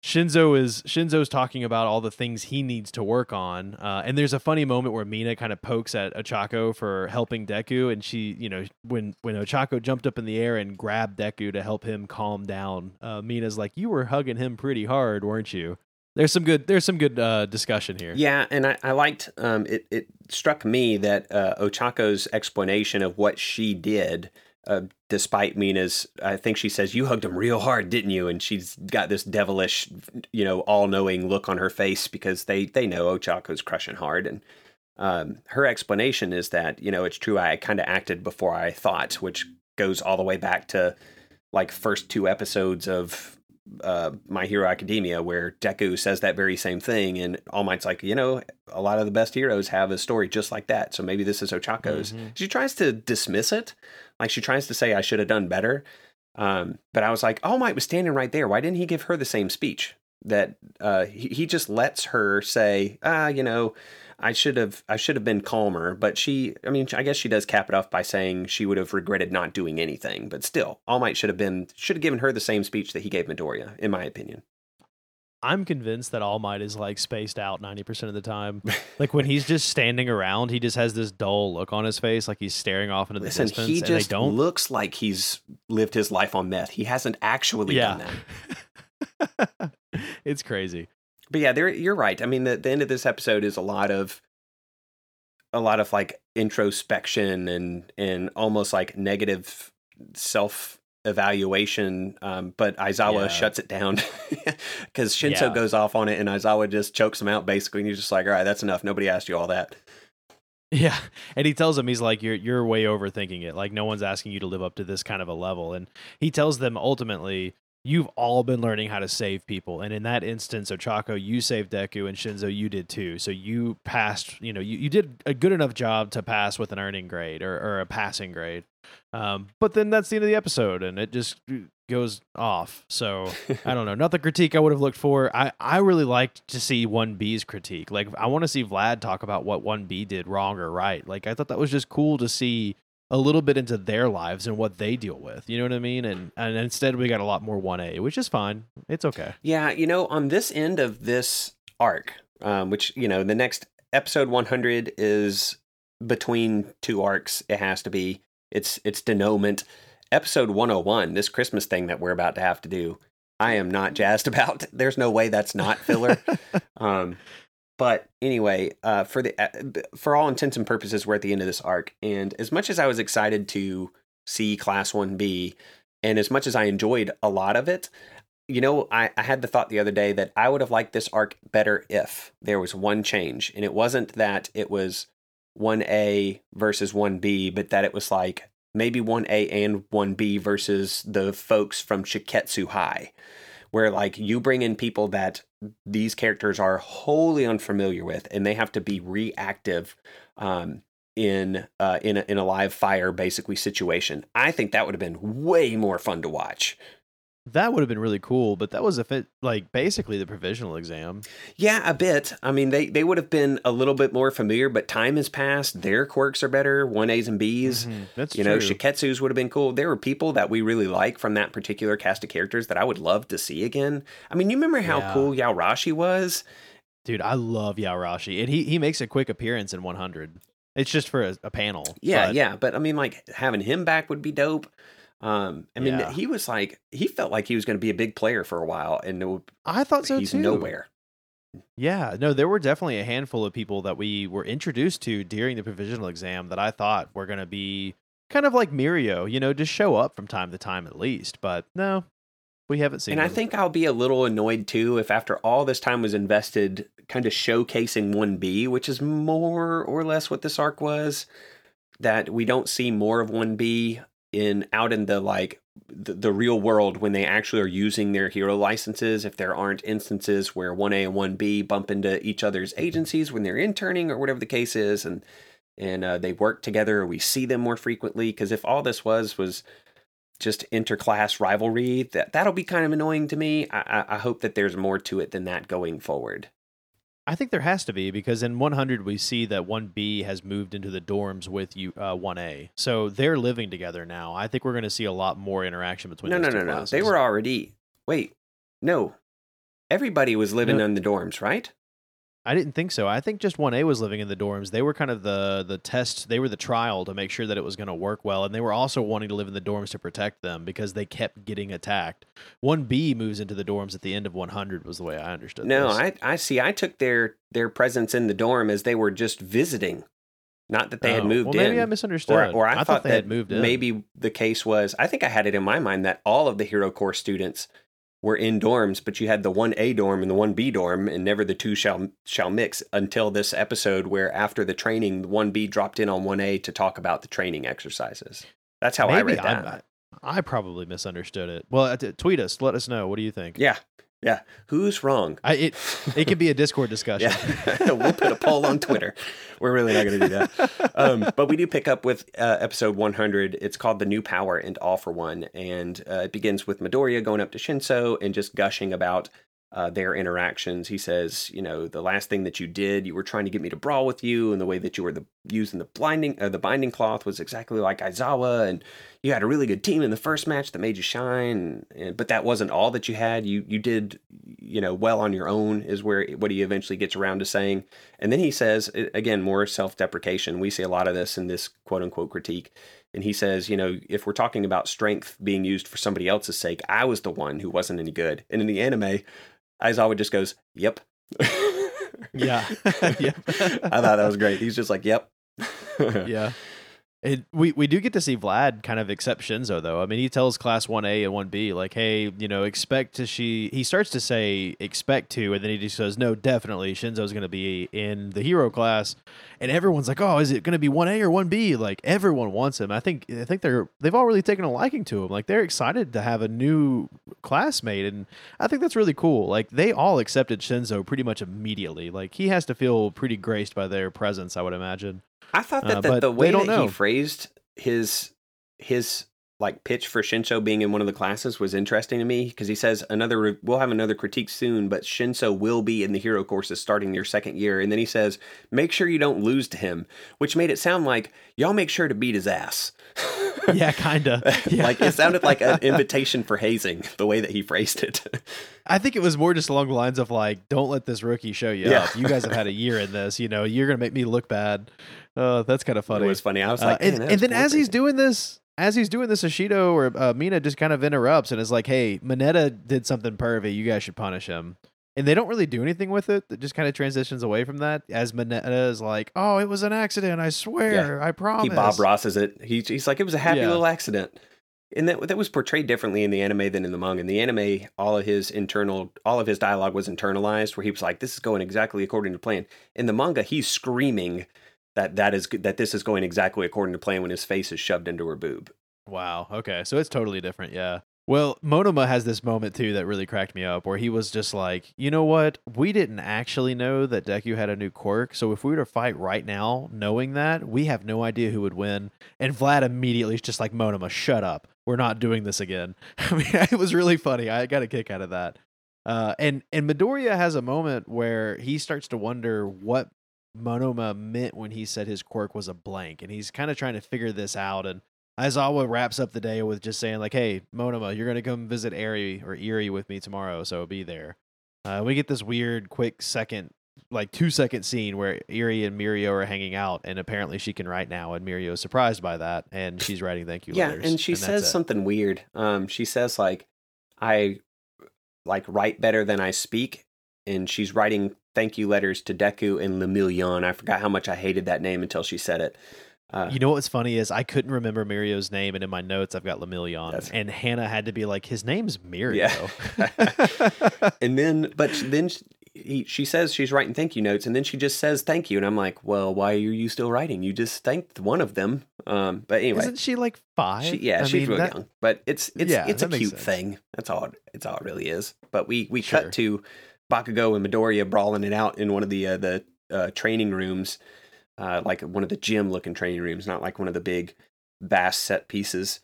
Shinso is Shinso's talking about all the things he needs to work on, uh, and there's a funny moment where Mina kind of pokes at Ochako for helping Deku, and she, you know, when when Ochako jumped up in the air and grabbed Deku to help him calm down, uh, Mina's like, "You were hugging him pretty hard, weren't you?" There's some good there's some good uh, discussion here. Yeah, and I, I liked um, it. It struck me that uh, Ochako's explanation of what she did uh, despite Mina's, I think she says, You hugged him real hard, didn't you? And she's got this devilish, you know, all knowing look on her face because they, they know Ochako's crushing hard. And um, her explanation is that, you know, it's true, I kind of acted before I thought, which goes all the way back to like first two episodes of uh, My Hero Academia, where Deku says that very same thing, and All Might's like, you know, a lot of the best heroes have a story just like that. So maybe this is Ochako's. Mm-hmm. She tries to dismiss it, like she tries to say, I should have done better. Um, but I was like, All Might was standing right there. Why didn't he give her the same speech? That uh, he, he just lets her say, ah, you know, I should have I should have been calmer. But she, I mean, I guess she does cap it off by saying she would have regretted not doing anything. But still, All Might should have been should have given her the same speech that he gave Midoriya, in my opinion. I'm convinced that All Might is like spaced out 90% of the time. like when he's just standing around, he just has this dull look on his face, like he's staring off into the Listen, distance. He just don't... looks like he's lived his life on meth. He hasn't actually yeah. done that. it's crazy. But yeah, there you're right. I mean, the, the end of this episode is a lot of a lot of like introspection and and almost like negative self evaluation, um, but Aizawa yeah. shuts it down because Shinso yeah. goes off on it and Aizawa just chokes him out basically. And he's just like, all right, that's enough. Nobody asked you all that. Yeah, and he tells them he's like you're you're way overthinking it. Like no one's asking you to live up to this kind of a level. And he tells them ultimately you've all been learning how to save people. And in that instance, Ochako, you saved Deku, and Shinso, you did too. So you passed, you know, you, you did a good enough job to pass with an earning grade or, or a passing grade. Um, but then that's the end of the episode, and it just goes off. So I don't know. Not the critique I would have looked for. I, I really liked to see 1B's critique. Like, I want to see Vlad talk about what 1B did wrong or right. Like, I thought that was just cool to see a little bit into their lives and what they deal with. You know what I mean? And and instead we got a lot more 1A, which is fine. It's okay. Yeah, you know, on this end of this arc, um, which, you know, the next episode 100 is between two arcs, it has to be. It's it's denouement. Episode 101, this Christmas thing that we're about to have to do, I am not jazzed about. There's no way that's not filler. um, but anyway, uh, for the uh, for all intents and purposes, we're at the end of this arc, and as much as I was excited to see Class One B, and as much as I enjoyed a lot of it, you know, I, I had the thought the other day that I would have liked this arc better if there was one change, and it wasn't that it was one A versus one B, but that it was like maybe one A and one B versus the folks from Shiketsu High where like you bring in people that these characters are wholly unfamiliar with and they have to be reactive um, in uh, in a, in a live fire basically situation. I think that would have been way more fun to watch. That would have been really cool, but that was a fit like basically the provisional exam. Yeah, a bit. I mean, they they would have been a little bit more familiar, but time has passed. Their quirks are better, one A's and B's. Mm-hmm. That's you true. know, Shiketsu's would have been cool. There were people that we really like from that particular cast of characters that I would love to see again. I mean, you remember how yeah. cool Yoarashi was? Dude, I love Yoarashi, and he he makes a quick appearance in 100. It's just for a, a panel. Yeah, but... yeah, but I mean, like having him back would be dope. Um, I mean, yeah. he was like he felt like he was going to be a big player for a while, and I thought so he's too. nowhere. Yeah, no, there were definitely a handful of people that we were introduced to during the provisional exam that I thought were going to be kind of like Mirio, you know, just show up from time to time at least. But no, we haven't seen. And them. I think I'll be a little annoyed too if after all this time was invested, kind of showcasing one B, which is more or less what this arc was, that we don't see more of one B in out in the like the, the, real world when they actually are using their hero licenses if there aren't instances where 1a and 1b bump into each other's agencies when they're interning or whatever the case is and and uh, they work together we see them more frequently because if all this was was just interclass rivalry that that'll be kind of annoying to me. I, I hope that there's more to it than that going forward I think there has to be because in 100 we see that 1B has moved into the dorms with you uh, 1A, so they're living together now. I think we're going to see a lot more interaction between. No, no, no, no. They were already. Wait, no. Everybody was living No. in the dorms, right? I didn't think so. I think just 1A was living in the dorms. They were kind of the the test. They were the trial to make sure that it was going to work well, and they were also wanting to live in the dorms to protect them because they kept getting attacked. 1B moves into the dorms at the end of 100 was the way I understood. No, this. I I see. I took their their presence in the dorm as they were just visiting, not that they had Oh, moved well, maybe in. I misunderstood. or, or I, thought, thought, they had moved in. maybe the case was. I think I had it in my mind that all of the Hero Corps students were in dorms, but you had the one A dorm and the one B dorm, and never the two shall shall mix until this episode, where after the training, the one B dropped in on one A to talk about the training exercises. That's how I read that. I, I probably misunderstood it. Well, uh, tweet us. Let us know. What do you think? yeah, yeah. Who's wrong? I, it it could be a Discord discussion. Yeah, we'll put a poll on Twitter. We're really not going to do that. Um, but we do pick up with uh, episode 100. It's called The New Power and All for One. And uh, it begins with Midoriya going up to Shinso and just gushing about uh, their interactions. He says, you know, the last thing that you did, you were trying to get me to brawl with you, and the way that you were the, using the blinding, uh, the binding cloth was exactly like Aizawa, and you had a really good team in the first match that made you shine. And, but that wasn't all that you had. You you did, you know, well on your own is where what he eventually gets around to saying. And then he says again more self-deprecation. We see a lot of this in this quote unquote critique. And he says, you know, if we're talking about strength being used for somebody else's sake, I was the one who wasn't any good. And in the anime, Aizawa just goes, "Yep." Yeah. Yep. I thought that was great. He's just like, "Yep." yeah. It, we we do get to see Vlad kind of accept Shinso though. I mean, he tells class one A and one B like, "Hey, you know, expect to she." He starts to say expect to, and then he just says, "No, definitely, Shinso's going to be in the hero class." And everyone's like, "Oh, is it going to be one A or one B?" Like everyone wants him. I think I think they're they've all really taken a liking to him. Like they're excited to have a new classmate, and I think that's really cool. Like they all accepted Shinso pretty much immediately. Like he has to feel pretty graced by their presence, I would imagine. I thought that Uh, the, the way that he phrased his his like pitch for Shinso being in one of the classes was interesting to me because he says another we'll have another critique soon, but Shinso will be in the hero courses starting your second year, and then he says make sure you don't lose to him, which made it sound like y'all make sure to beat his ass. yeah, kinda. Yeah. like it sounded like an invitation for hazing the way that he phrased it. I think it was more just along the lines of like, don't let this rookie show you Yeah. up. You guys have had a year in this. You know, you're gonna make me look bad. Uh, that's kind of funny. It was funny. I was Uh, like, and, "Man, and then as he's doing this, as he's doing this, Ashido or uh, Mina just kind of interrupts and is like, "Hey, Mineta did something pervy. You guys should punish him." And they don't really do anything with it. It just kind of transitions away from that. As Mineta is like, "Oh, it was an accident. I swear. I promise." he Bob Rosses it. He, he's like, it was a happy Yeah. little accident. And that that was portrayed differently in the anime than in the manga. In the anime, all of his internal, all of his dialogue was internalized, where he was like, "This is going exactly according to plan." In the manga, he's screaming that that is that this is going exactly according to plan when his face is shoved into her boob. Wow. Okay. So it's totally different. Yeah. Well, Monoma has this moment too that really cracked me up where he was just like, you know what? We didn't actually know that Deku had a new quirk. So if we were to fight right now, knowing that, we have no idea who would win. And Vlad immediately is just like, Monoma, shut up. We're not doing this again. I mean, it was really funny. I got a kick out of that. Uh, and and Midoriya has a moment where he starts to wonder what Monoma meant when he said his quirk was a blank, and he's kind of trying to figure this out. And Aizawa wraps up the day with just saying like, "Hey, Monoma, you're gonna come visit Eri or Erie with me tomorrow, so be there." Uh, we get this weird, quick second, like two second scene where Erie and Mirio are hanging out, and apparently she can write now, and Mirio is surprised by that, and she's writing thank you yeah, letters. and she that's says something weird. Um, she says like, "I like write better than I speak," and she's writing thank you letters to Deku and Lemillion. I forgot how much I hated that name until she said it. Uh, You know what's funny is I couldn't remember Mirio's name, and in my notes I've got Lemillion, That's- and Hannah had to be like, "His name's Mirio." Yeah. and then, but then sh- he, she says she's writing thank you notes, and then she just says thank you, and I'm like, well, why are you still writing? You just thanked one of them. Um, but anyway, Isn't she like five? she, yeah, I she's mean, real that- young, but it's it's Yeah, it's a cute sense. thing. That's all. It's all it really is. But we we Sure. cut to Bakugo and Midoriya brawling it out in one of the uh, the uh, training rooms, uh, like one of the gym looking training rooms, not like one of the big vast set pieces.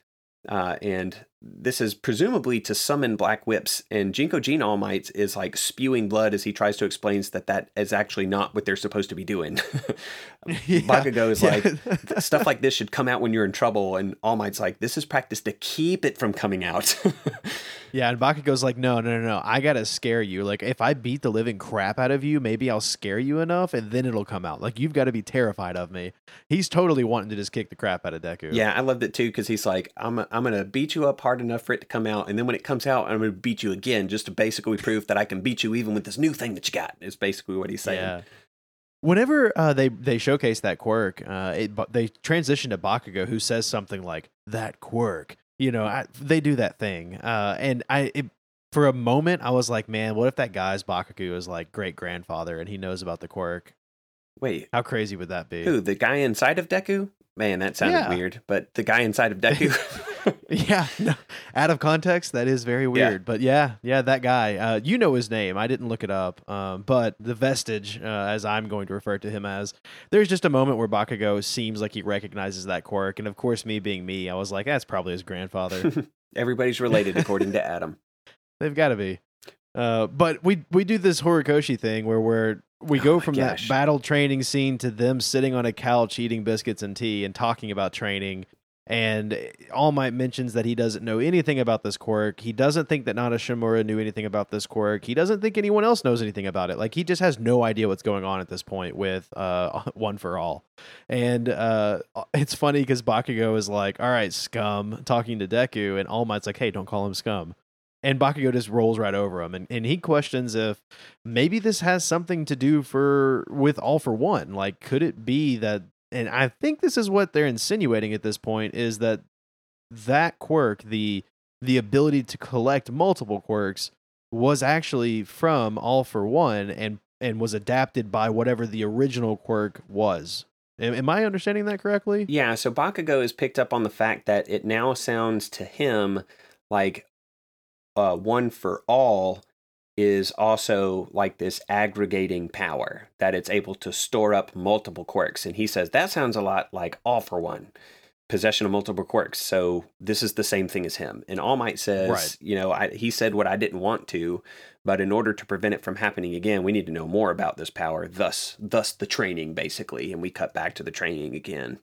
Uh, and this is presumably to summon black whips, and Jinkojin All Might is like spewing blood as he tries to explain that that is actually not what they're supposed to be doing. Yeah, Bakugo is yeah. like stuff like this should come out when you're in trouble, and All Might's like this is practice to keep it from coming out. Yeah, and Bakugo's like, no, no, no, no. I gotta scare you. Like, if I beat the living crap out of you, maybe I'll scare you enough, and then it'll come out. Like, you've got to be terrified of me. He's totally wanting to just kick the crap out of Deku. yeah, I loved it too because he's like I'm I'm gonna beat you up hard enough for it to come out, and then when it comes out, I'm gonna beat you again just to basically prove that I can beat you even with this new thing that you got. Is basically what he's saying. Yeah. Whenever uh, they they showcase that quirk, uh, it, they transition to Bakugo, who says something like "that quirk." You know, I, they do that thing, uh, and I it, for a moment I was like, "Man, what if that guy's Bakugo is like great grandfather and he knows about the quirk? Wait, How crazy would that be?" who the guy inside of Deku? Man, that sounded Yeah. weird. But the guy inside of Deku. yeah, no, out of context, that is very Yeah. weird. But yeah, yeah, that guy. Uh, you know his name. I didn't look it up. Um, but the vestige, uh, as I'm going to refer to him as, there's just a moment where Bakugo seems like he recognizes that quirk, and of course, me being me, I was like, that's probably his grandfather. Everybody's related according to Adam. They've got to be. Uh, but we we do this Horikoshi thing where we're we Oh go my from gosh. that battle training scene to them sitting on a couch eating biscuits and tea and talking about training. And All Might mentions that he doesn't know anything about this quirk. He doesn't think that Nana Shimura knew anything about this quirk. He doesn't think anyone else knows anything about it. Like he just has no idea what's going on at this point with uh, One for All. And uh, it's funny because Bakugo is like, "All right, scum," talking to Deku, and All Might's like, "Hey, don't call him scum." And Bakugo just rolls right over him, and, and he questions if maybe this has something to do for with All for One. Like, could it be that? And I think this is what they're insinuating at this point is that that quirk, the the ability to collect multiple quirks, was actually from All for One, and and was adapted by whatever the original quirk was. Am, am I understanding that correctly? Yeah, so Bakugo has picked up on the fact that it now sounds to him like uh, one for all is also like this aggregating power that it's able to store up multiple quirks. And he says that sounds a lot like all for one, possession of multiple quirks. So this is the same thing as him. And All Might says, Right. you know, I, he said what I didn't want to, but in order to prevent it from happening again, we need to know more about this power. Thus, thus the training basically. And we cut back to the training again.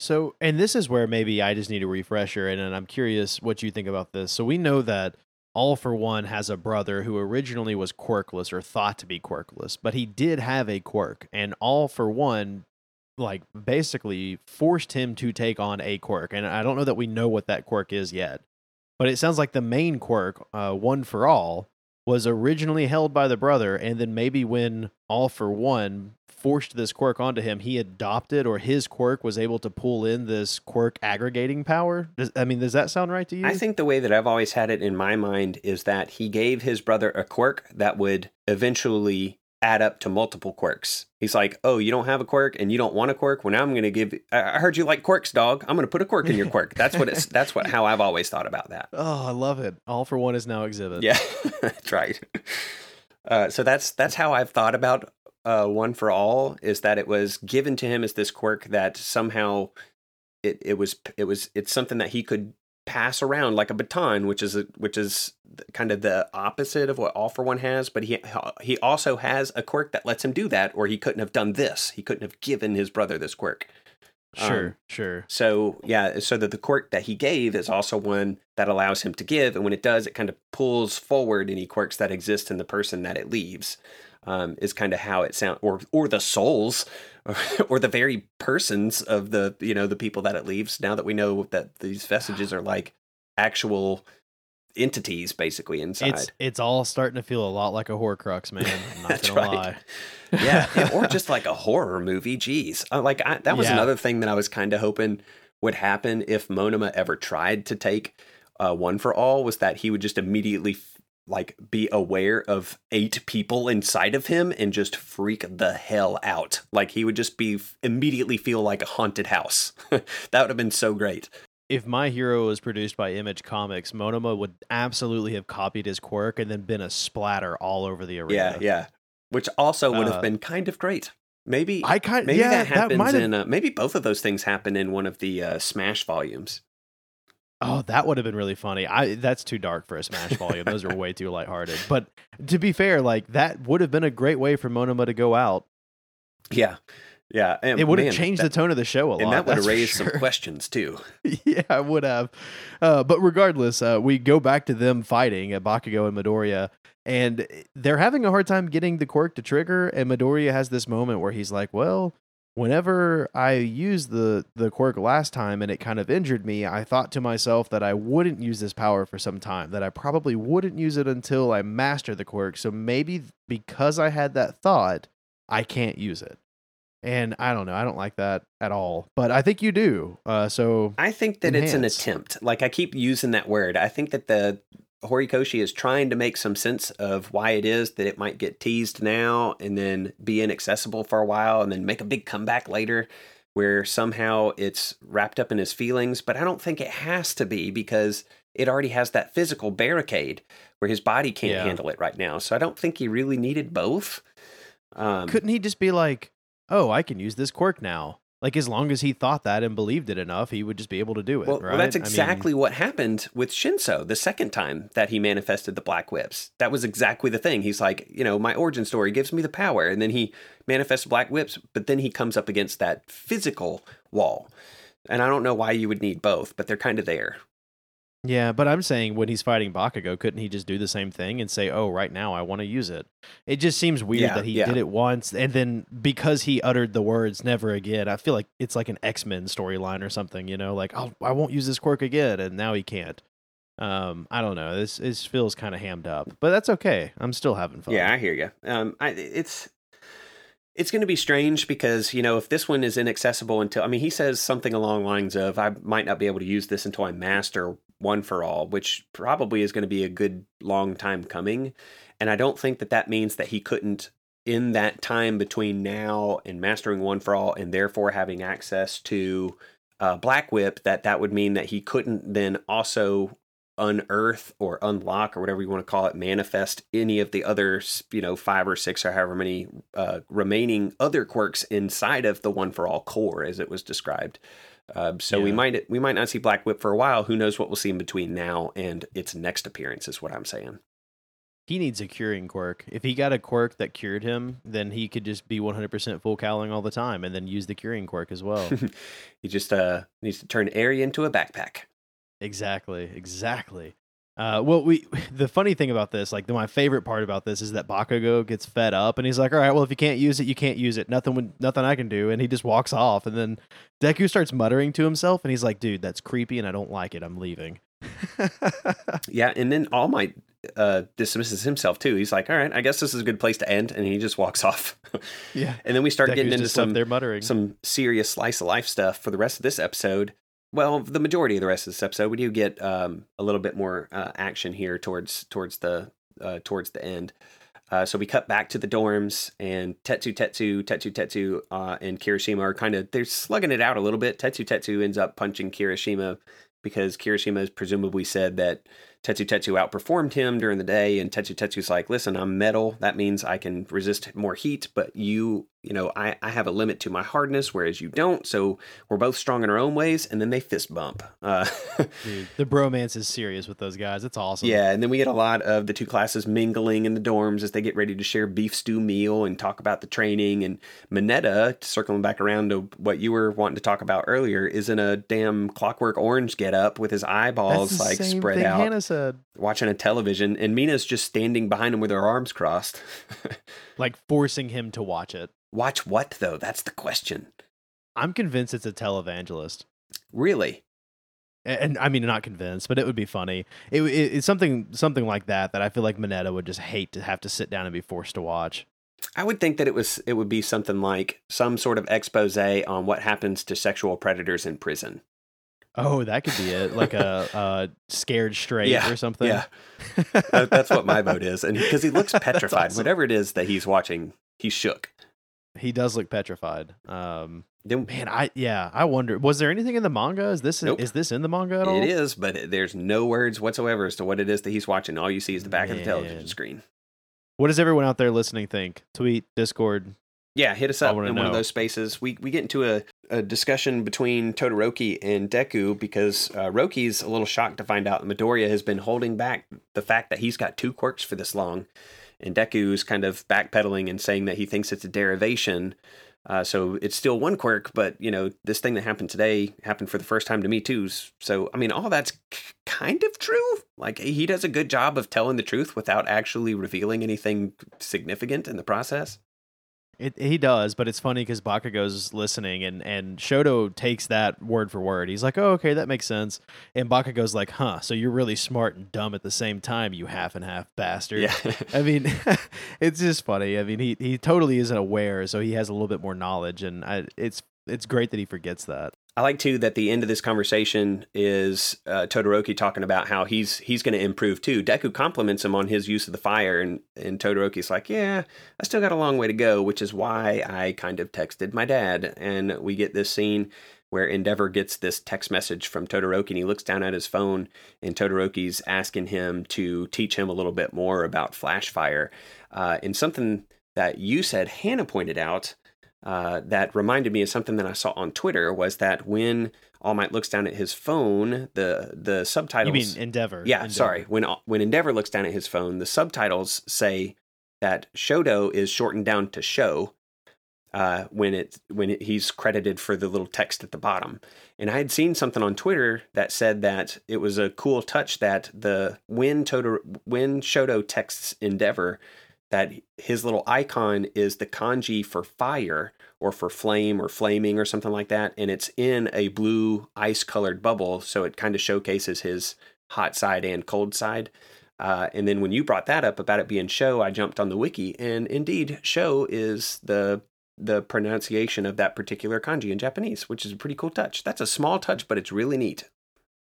So, and this is where maybe I just need a refresher, and, and I'm curious what you think about this. So, we know that All for One has a brother who originally was quirkless or thought to be quirkless, but he did have a quirk, and All for One, like, basically forced him to take on a quirk. And I don't know that we know what that quirk is yet, but it sounds like the main quirk, uh, One for All, was originally held by the brother, and then maybe when All for One forced this quirk onto him, he adopted or his quirk was able to pull in this quirk aggregating power. Does, I mean, does that sound right to you? I think the way that I've always had it in my mind is that he gave his brother a quirk that would eventually add up to multiple quirks. He's like, "Oh, you don't have a quirk and you don't want a quirk. Well, now I'm going to give. I heard you like quirks, dog. I'm going to put a quirk in your quirk." That's what it's. That's what how I've always thought about that. Oh, I love it. All for One is now exhibit. Yeah, that's right. Uh, so that's that's how I've thought about uh, one for all is that it was given to him as this quirk that somehow it it was it was it's something that he could pass around like a baton, which is a, which is kind of the opposite of what all for one has. But he he also has a quirk that lets him do that, or he couldn't have done this. He couldn't have given his brother this quirk. Sure, Um, sure. So yeah, so that the quirk that he gave is also one that allows him to give, and when it does, it kind of pulls forward any quirks that exist in the person that it leaves. Um, is kind of how it sounds, or or the souls, or, or the very persons of the you know the people that it leaves. Now that we know that these vestiges are like actual entities, basically inside. It's it's all starting to feel a lot like a Horcrux, man. I'm not That's gonna right. lie. yeah, yeah, or just like a horror movie. Jeez, uh, like I, that was Yeah. another thing that I was kind of hoping would happen if Monoma ever tried to take uh, one for all was that he would just immediately like be aware of eight people inside of him and just freak the hell out. Like he would just be immediately feel like a haunted house. that would have been so great. if my hero was produced by Image Comics, Monoma would absolutely have copied his quirk and then been a splatter all over the arena. Yeah, yeah. Which also would have Uh, been kind of great. Maybe I kind maybe yeah, that happens have in uh, maybe both of those things happen in one of the uh, Smash volumes. Oh, that would have been really funny. I that's too dark for a Smash volume. Those are way too lighthearted. But to be fair, like that would have been a great way for Monoma to go out. Yeah. Yeah. And It would have changed that, the tone of the show a lot. And that would have raised sure. some questions too. yeah, I would have. Uh, but regardless, uh, we go back to them fighting at Bakugo and Midoriya, and they're having a hard time getting the quirk to trigger. And Midoriya has this moment where he's like, "Well, whenever I used the the quirk last time and it kind of injured me, I thought to myself that I wouldn't use this power for some time. That I probably wouldn't use it until I master the quirk. So maybe because I had that thought, I can't use it." And I don't know. I don't like that at all. But I think you do. Uh, so I think that it's an attempt. Like I keep using that word. I think that the Horikoshi is trying to make some sense of why it is that it might get teased now and then be inaccessible for a while and then make a big comeback later where somehow it's wrapped up in his feelings. But I don't think it has to be because it already has that physical barricade where his body can't Yeah. handle it right now. So I don't think he really needed both. Um, couldn't he just be like, "Oh, I can use this quirk now"? Like as long as he thought that and believed it enough, he would just be able to do it. Well, right? well, that's I mean, exactly what happened with Shinso the second time that he manifested the black whips. That was exactly the thing. He's like, you know, my origin story gives me the power, and then he manifests black whips, but then he comes up against that physical wall. And I don't know why you would need both, but they're kind of there. Yeah, but I'm saying when he's fighting Bakugo, couldn't he just do the same thing and say, "Oh, right now I want to use it"? It just seems weird Yeah, that he yeah. did it once and then because he uttered the words "never again," I feel like it's like an X Men storyline or something. You know, like I'll, I won't use this quirk again, and now he can't. Um, I don't know. This this feels kind of hammed up, but that's okay. I'm still having fun. Yeah, I hear you. Um, I, it's it's going to be strange because you know if this one is inaccessible until I mean he says something along the lines of I might not be able to use this until I master one for all, which probably is going to be a good long time coming, and I don't think that that means that he couldn't in that time between now and mastering one for all and therefore having access to uh, Black Whip that that would mean that he couldn't then also unearth or unlock or whatever you want to call it manifest any of the other you know five or six or however many uh, remaining other quirks inside of the one for all core as it was described uh, so we might we might not see black whip for a while who knows what we'll see in between now and its next appearance is what i'm saying He needs a curing quirk. If he got a quirk that cured him, then he could just be 100% full cowling all the time and then use the curing quirk as well. he just uh needs to turn area into a backpack exactly, exactly. Uh, well, we the funny thing about this, like the, my favorite part about this, is that Bakugo gets fed up and he's like, "All right, well, if you can't use it, you can't use it. Nothing, would, nothing I can do." And he just walks off. And then Deku starts muttering to himself, and he's like, "Dude, that's creepy, and I don't like it. I'm leaving." yeah and then all might uh dismisses himself too he's like all right i guess this is a good place to end and he just walks off yeah, and then we start Deku's getting into just left some there muttering. some serious slice of life stuff for the rest of this episode. Well, the majority of the rest of this episode, we do get um, a little bit more uh, action here towards towards the uh, towards the end. Uh, so we cut back to the dorms, and Tetsu Tetsu Tetsu Tetsu uh, and Kirishima are kind of they're slugging it out a little bit. Tetsu Tetsu ends up punching Kirishima because Kirishima has presumably said that Tetsu Tetsu outperformed him during the day, and Tetsu Tetsu's like, "Listen, I'm metal. That means I can resist more heat, but you, you know, I, I have a limit to my hardness, whereas you don't. So we're both strong in our own ways." And then they fist bump. Uh, Dude, the bromance is serious with those guys. It's awesome. yeah, and then we get a lot of the two classes mingling in the dorms as they get ready to share beef stew meal and talk about the training. And Mineta, circling back around to what you were wanting to talk about earlier, is in a damn clockwork orange get up with his eyeballs like spread out. Hannah said, watching a television, and Mina's just standing behind him with her arms crossed. like forcing him to watch it. Watch what though? That's the question. I'm convinced it's a televangelist. Really? and and I mean not convinced, but it would be funny. It, it, it's something something like that that I feel like Mineta would just hate to have to sit down and be forced to watch. I would think that it was it would be something like some sort of expose on what happens to sexual predators in prison. Oh, that could be it, like a, scared straight Yeah, or something. yeah. That- That's what my vote is, and because he looks petrified, awesome. whatever it is that he's watching, he's shook. He does look petrified. Um, Then man, I yeah, I wonder was there anything in the manga? Is this Nope. is this in the manga at all? it is, but there's no words whatsoever as to what it is that he's watching. All you see is the back of the television screen. What does everyone out there listening think? Tweet, Discord. Yeah, hit us up in wanna one of those spaces. We we get into a a discussion between Todoroki and Deku because uh, Roki's a little shocked to find out Midoriya has been holding back the fact that he's got two quirks for this long. And Deku's kind of backpedaling and saying that he thinks it's a derivation. Uh, so it's still one quirk, but you know this thing that happened today happened for the first time to me too. So I mean, all that's k- kind of true. Like he does a good job of telling the truth without actually revealing anything significant in the process. It, he does, but it's funny because Bakugo's listening, and and Shoto takes that word for word. He's like, "Oh, okay, that makes sense." And Bakugo's like, "Huh? So you're really smart and dumb at the same time, you half and half bastard." Yeah. I mean, it's just funny. I mean, he he totally isn't aware, so he has a little bit more knowledge, and I, it's it's great that he forgets that. I like too that the end of this conversation is uh, Todoroki talking about how he's he's going to improve too. Deku compliments him on his use of the fire, and and Todoroki's like, "Yeah, I still got a long way to go," which is why I kind of texted my dad, and we get this scene where Endeavor gets this text message from Todoroki, and he looks down at his phone, and Todoroki's asking him to teach him a little bit more about flash fire, uh, and something that you said Hannah pointed out uh, that reminded me of something that I saw on Twitter was that when All Might looks down at his phone, the the subtitles. You mean Endeavor? Yeah, Endeavor. sorry. When when Endeavor looks down at his phone, the subtitles say that Shoto is shortened down to Show. Uh, when it when it, he's credited for the little text at the bottom, and I had seen something on Twitter that said that it was a cool touch that the when Toto when Shoto texts Endeavor, that his little icon is the kanji for fire or for flame or flaming or something like that. And it's in a blue ice colored bubble. So it kind of showcases his hot side and cold side. Uh, and then when you brought that up about it being show, I jumped on the wiki, and indeed, show is the the pronunciation of that particular kanji in Japanese, which is a pretty cool touch. That's a small touch, but it's really neat.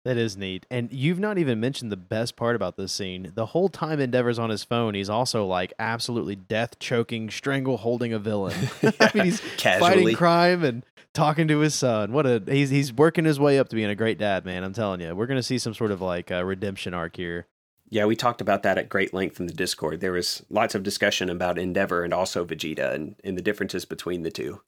That is neat. And you've not even mentioned the best part about this scene. The whole time Endeavor's on his phone, he's also like absolutely death choking, strangle holding a villain. I mean, he's Casually. fighting crime and talking to his son. What a he's he's working his way up to being a great dad, man. I'm telling you, we're gonna see some sort of like uh, redemption arc here. Yeah, we talked about that at great length in the Discord. There was lots of discussion about Endeavor and also Vegeta and, and the differences between the two.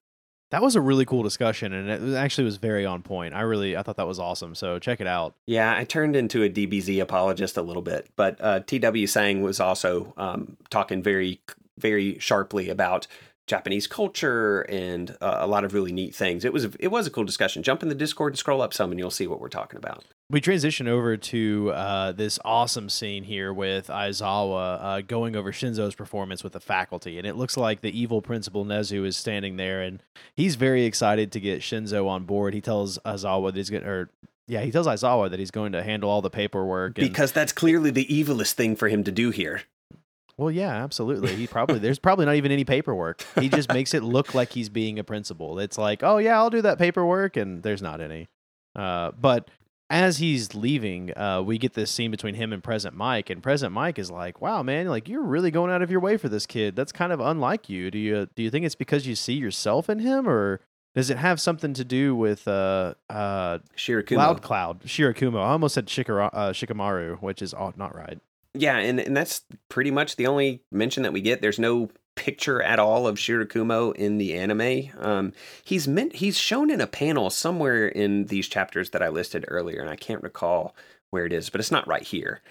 That was a really cool discussion, and it actually was very on point. I really I thought that was awesome. So check it out. Yeah, I turned into a DBZ apologist a little bit, but uh, TW Sang was also um, talking very, very sharply about Japanese culture and uh, a lot of really neat things. It was it was a cool discussion. Jump in the Discord and scroll up some, and you'll see what we're talking about. We transition over to uh, this awesome scene here with Aizawa uh, going over Shinso's performance with the faculty, and it looks like the evil principal Nezu is standing there, and he's very excited to get Shinso on board. He tells Aizawa that he's going, or yeah, he tells Aizawa that he's going to handle all the paperwork. And, Because that's clearly the evilest thing for him to do here. well, yeah, absolutely. He probably there's probably not even any paperwork. He just makes it look like he's being a principal. It's like, oh yeah, I'll do that paperwork, and there's not any. Uh, but as he's leaving, uh, we get this scene between him and Present Mike, and Present Mike is like, "Wow, man, like you're really going out of your way for this kid. That's kind of unlike you. Do you do you think it's because you see yourself in him, or does it have something to do with uh, uh, Shirakumo. Loud Cloud, Shirakumo? I almost said Shikara, uh, Shikamaru, which is oh, not right. Yeah, and, and that's pretty much the only mention that we get. There's no picture at all of Shirakumo in the anime. Um, he's meant he's shown in a panel somewhere in these chapters that I listed earlier, and I can't recall where it is, but it's not right here.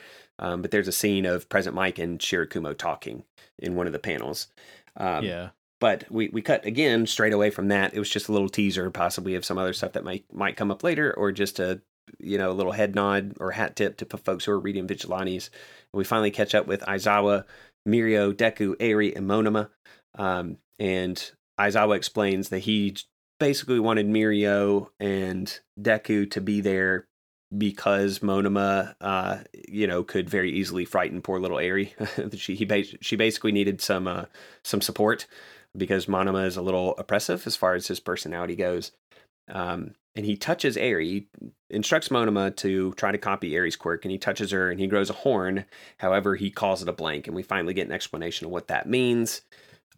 Um, but there's a scene of Present Mike and Shirakumo talking in one of the panels. Um, yeah. but we, we cut again straight away from that. It was just a little teaser, possibly of some other stuff that might might come up later, or just a you know a little head nod or hat tip to folks who are reading Vigilantes. And we finally catch up with Aizawa, Mirio, Deku, Eri, and Monoma. Um, and Aizawa explains that he basically wanted Mirio and Deku to be there because Monoma, uh, you know, could very easily frighten poor little Eri. she he she basically needed some uh, some support because Monoma is a little oppressive as far as his personality goes. Um, and he touches Eri, instructs Monoma to try to copy Eri's quirk, and he touches her and he grows a horn. However, he calls it a blank, and we finally get an explanation of what that means.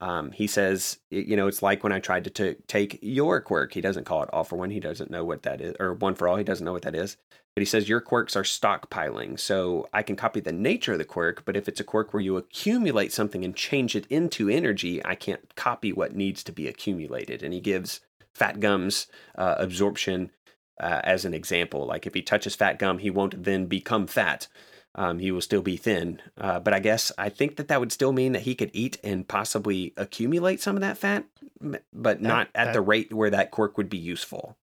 Um, he says, you know, it's like when I tried to t- take your quirk. He doesn't call it all for one. He doesn't know what that is, or one for all. He doesn't know what that is. But he says your quirks are stockpiling. So I can copy the nature of the quirk, but if it's a quirk where you accumulate something and change it into energy, I can't copy what needs to be accumulated. And he gives Fat Gum's uh, absorption uh, as an example. Like if he touches Fat Gum, he won't then become fat. Um, he will still be thin. Uh, but I guess I think that that would still mean that he could eat and possibly accumulate some of that fat, but not at that- the rate where that quirk would be useful.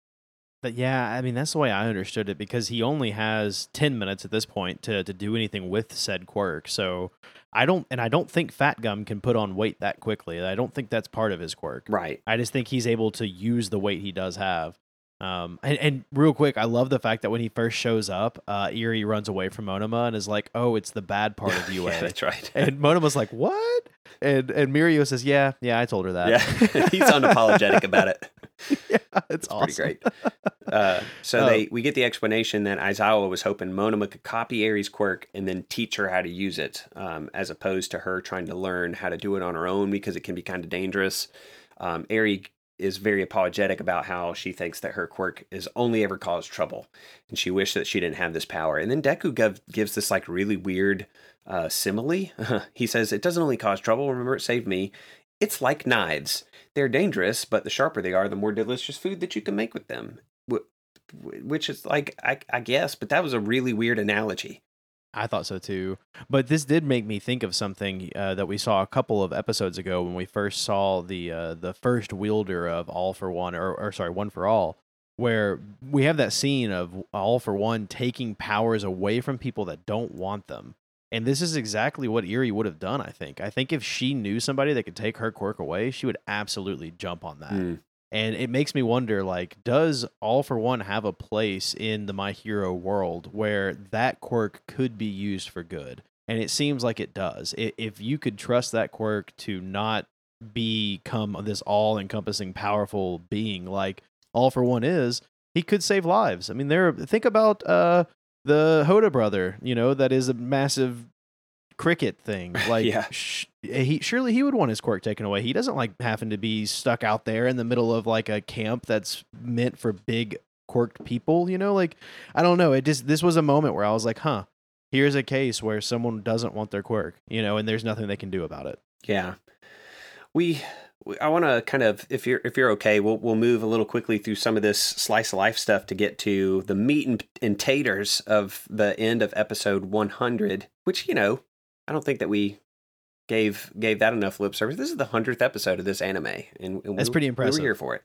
But yeah, I mean that's the way I understood it because he only has ten minutes at this point to to do anything with said quirk. So I don't, and I don't think Fat Gum can put on weight that quickly. I don't think that's part of his quirk. Right. I just think he's able to use the weight he does have. Um, and, and real quick, I love the fact that when he first shows up, uh, Erie runs away from Monoma and is like, "Oh, it's the bad part of UA." yeah, that's right. and Monoma's like, "What?" And and Mirio says, "Yeah, yeah, I told her that." yeah, he's unapologetic about it. yeah, it's, It's awesome. pretty great. Uh, so Oh. they we get the explanation that Aizawa was hoping Monoma could copy Aries' quirk and then teach her how to use it, um, as opposed to her trying to learn how to do it on her own because it can be kind of dangerous. Um, Aerie is very apologetic about how she thinks that her quirk is only ever caused trouble, and she wished that she didn't have this power. And then Deku giv- gives this like really weird uh, simile. he says it doesn't only cause trouble. Remember, it saved me. It's like knives. They're dangerous, but the sharper they are, the more delicious food that you can make with them. Which is like, I, I guess, but that was a really weird analogy. I thought so too. But this did make me think of something uh, that we saw a couple of episodes ago when we first saw the uh, the first wielder of All for One, or, or sorry, One for All, where we have that scene of All for One taking powers away from people that don't want them. And this is exactly what Erie would have done, I think. I think if she knew somebody that could take her quirk away, she would absolutely jump on that. Mm. And it makes me wonder like, does All for One have a place in the My Hero world where that quirk could be used for good? And it seems like it does. If you could trust that quirk to not become this all encompassing, powerful being like All for One is, he could save lives. I mean, there. Think about uh, the Hoda brother, you know, that is a massive cricket thing. Like, Yeah. sh- he surely he would want his quirk taken away. He doesn't like having to be stuck out there in the middle of like a camp that's meant for big quirked people. You know, like I don't know. It just this was a moment where I was like, huh. Here's a case where someone doesn't want their quirk, you know, and there's nothing they can do about it. Yeah, we. I want to kind of, if you're if you're okay, we'll we'll move a little quickly through some of this slice of life stuff to get to the meat and, and taters of the end of episode 100, which you know, I don't think that we gave gave that enough lip service. This is the hundredth episode of this anime, and, and That's we- pretty We impressive. were here for it.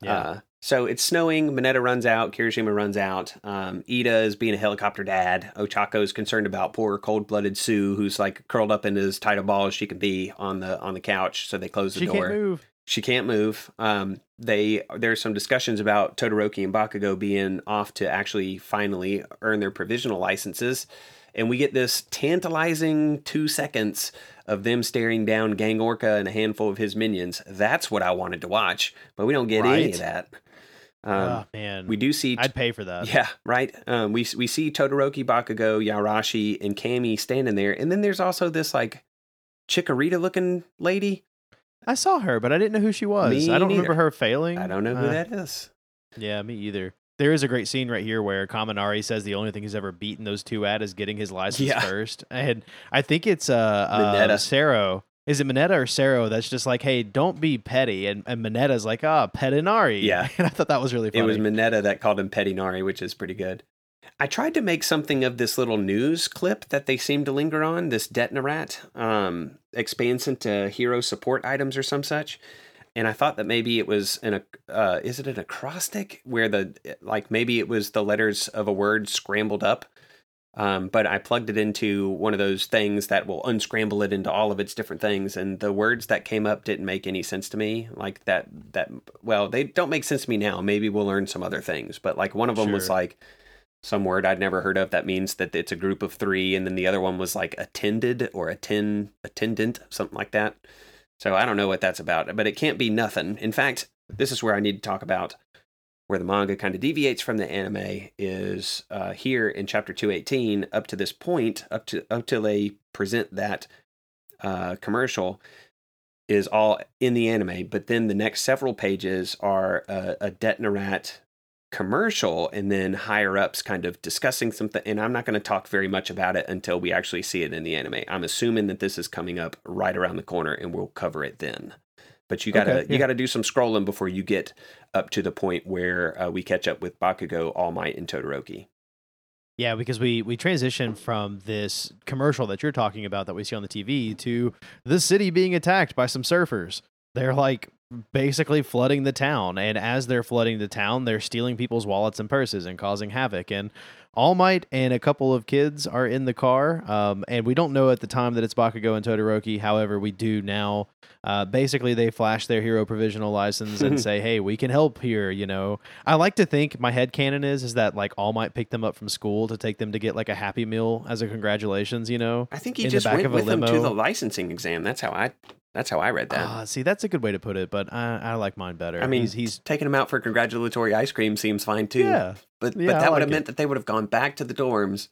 Yeah. Uh, so it's snowing. Mineta runs out. Kirishima runs out. Um, Iida is being a helicopter dad. Ochako is concerned about poor cold-blooded Tsu, who's like curled up in as tight a ball as she can be on the on the couch. So they close the door. she door. can't move. She can't move. Um, they there's some discussions about Todoroki and Bakugo being off to actually finally earn their provisional licenses, and we get this tantalizing two seconds of them staring down Gang Orca and a handful of his minions. That's what I wanted to watch, but we don't get any of that. Um, oh man, we do see I'd pay for that. yeah, right. Um, we we see Todoroki, Bakugo, Yoarashi, and Camie standing there, and then there's also this like Chikorita looking lady. I saw her, but I didn't know who she was. Me I don't neither. remember her failing. I don't know who Uh, that is. Yeah, me either. There is a great scene right here where Kaminari says the only thing he's ever beaten those two at is getting his license Yeah. first, and I think it's uh, uh Mineta. Is it Mineta or Sero that's just like, hey, don't be petty, and and Mineta's like, ah, Petinari. Yeah. and I thought that was really funny. It was Mineta that called him Petinari, which is pretty good. I tried to make something of this little news clip that they seem to linger on. This Detnerat um, expands into hero support items or some such, and I thought that maybe it was an uh, is it an acrostic where the like maybe it was the letters of a word scrambled up. Um, but I plugged it into one of those things that will unscramble it into all of its different things, and the words that came up didn't make any sense to me. Like that, that well, they don't make sense to me now. Maybe we'll learn some other things, but like one of them was like some word I'd never heard of that means that it's a group of three, and then the other one was like attended or attend attendant, something like that. So I don't know what that's about, but it can't be nothing. In fact, this is where I need to talk about where the manga kind of deviates from the anime is uh, here in chapter 218 up to this point up to up till they present that uh, commercial is all in the anime. But then the next several pages are a, a commercial and then higher ups kind of discussing something and i'm not going to talk very much about it until we actually see it in the anime. I'm assuming that this is coming up right around the corner and we'll cover it then but you gotta Okay, yeah. you gotta do some scrolling before you get up to the point where uh, we catch up with Bakugo, All Might, and Todoroki. Yeah, because we we transition from this commercial that you're talking about that we see on the TV to the city being attacked by some surfers. They're like basically flooding the town, and as they're flooding the town, they're stealing people's wallets and purses and causing havoc. And All Might and a couple of kids are in the car, um, and we don't know at the time that it's Bakugo and Todoroki. However, we do now. Uh, basically, they flash their hero provisional license and say, "Hey, we can help here." You know, I like to think my head canon is is that like All Might picked them up from school to take them to get like a Happy Meal as a congratulations. You know, I think he In the just back went of a with them to the licensing exam. That's how I that's how I read that. Ah, see, that's a good way to put it, but I, I like mine better. I mean, he's, he's taking him out for congratulatory ice cream seems fine too. yeah, But Yeah, but that would have meant that they would have gone back to the dorms,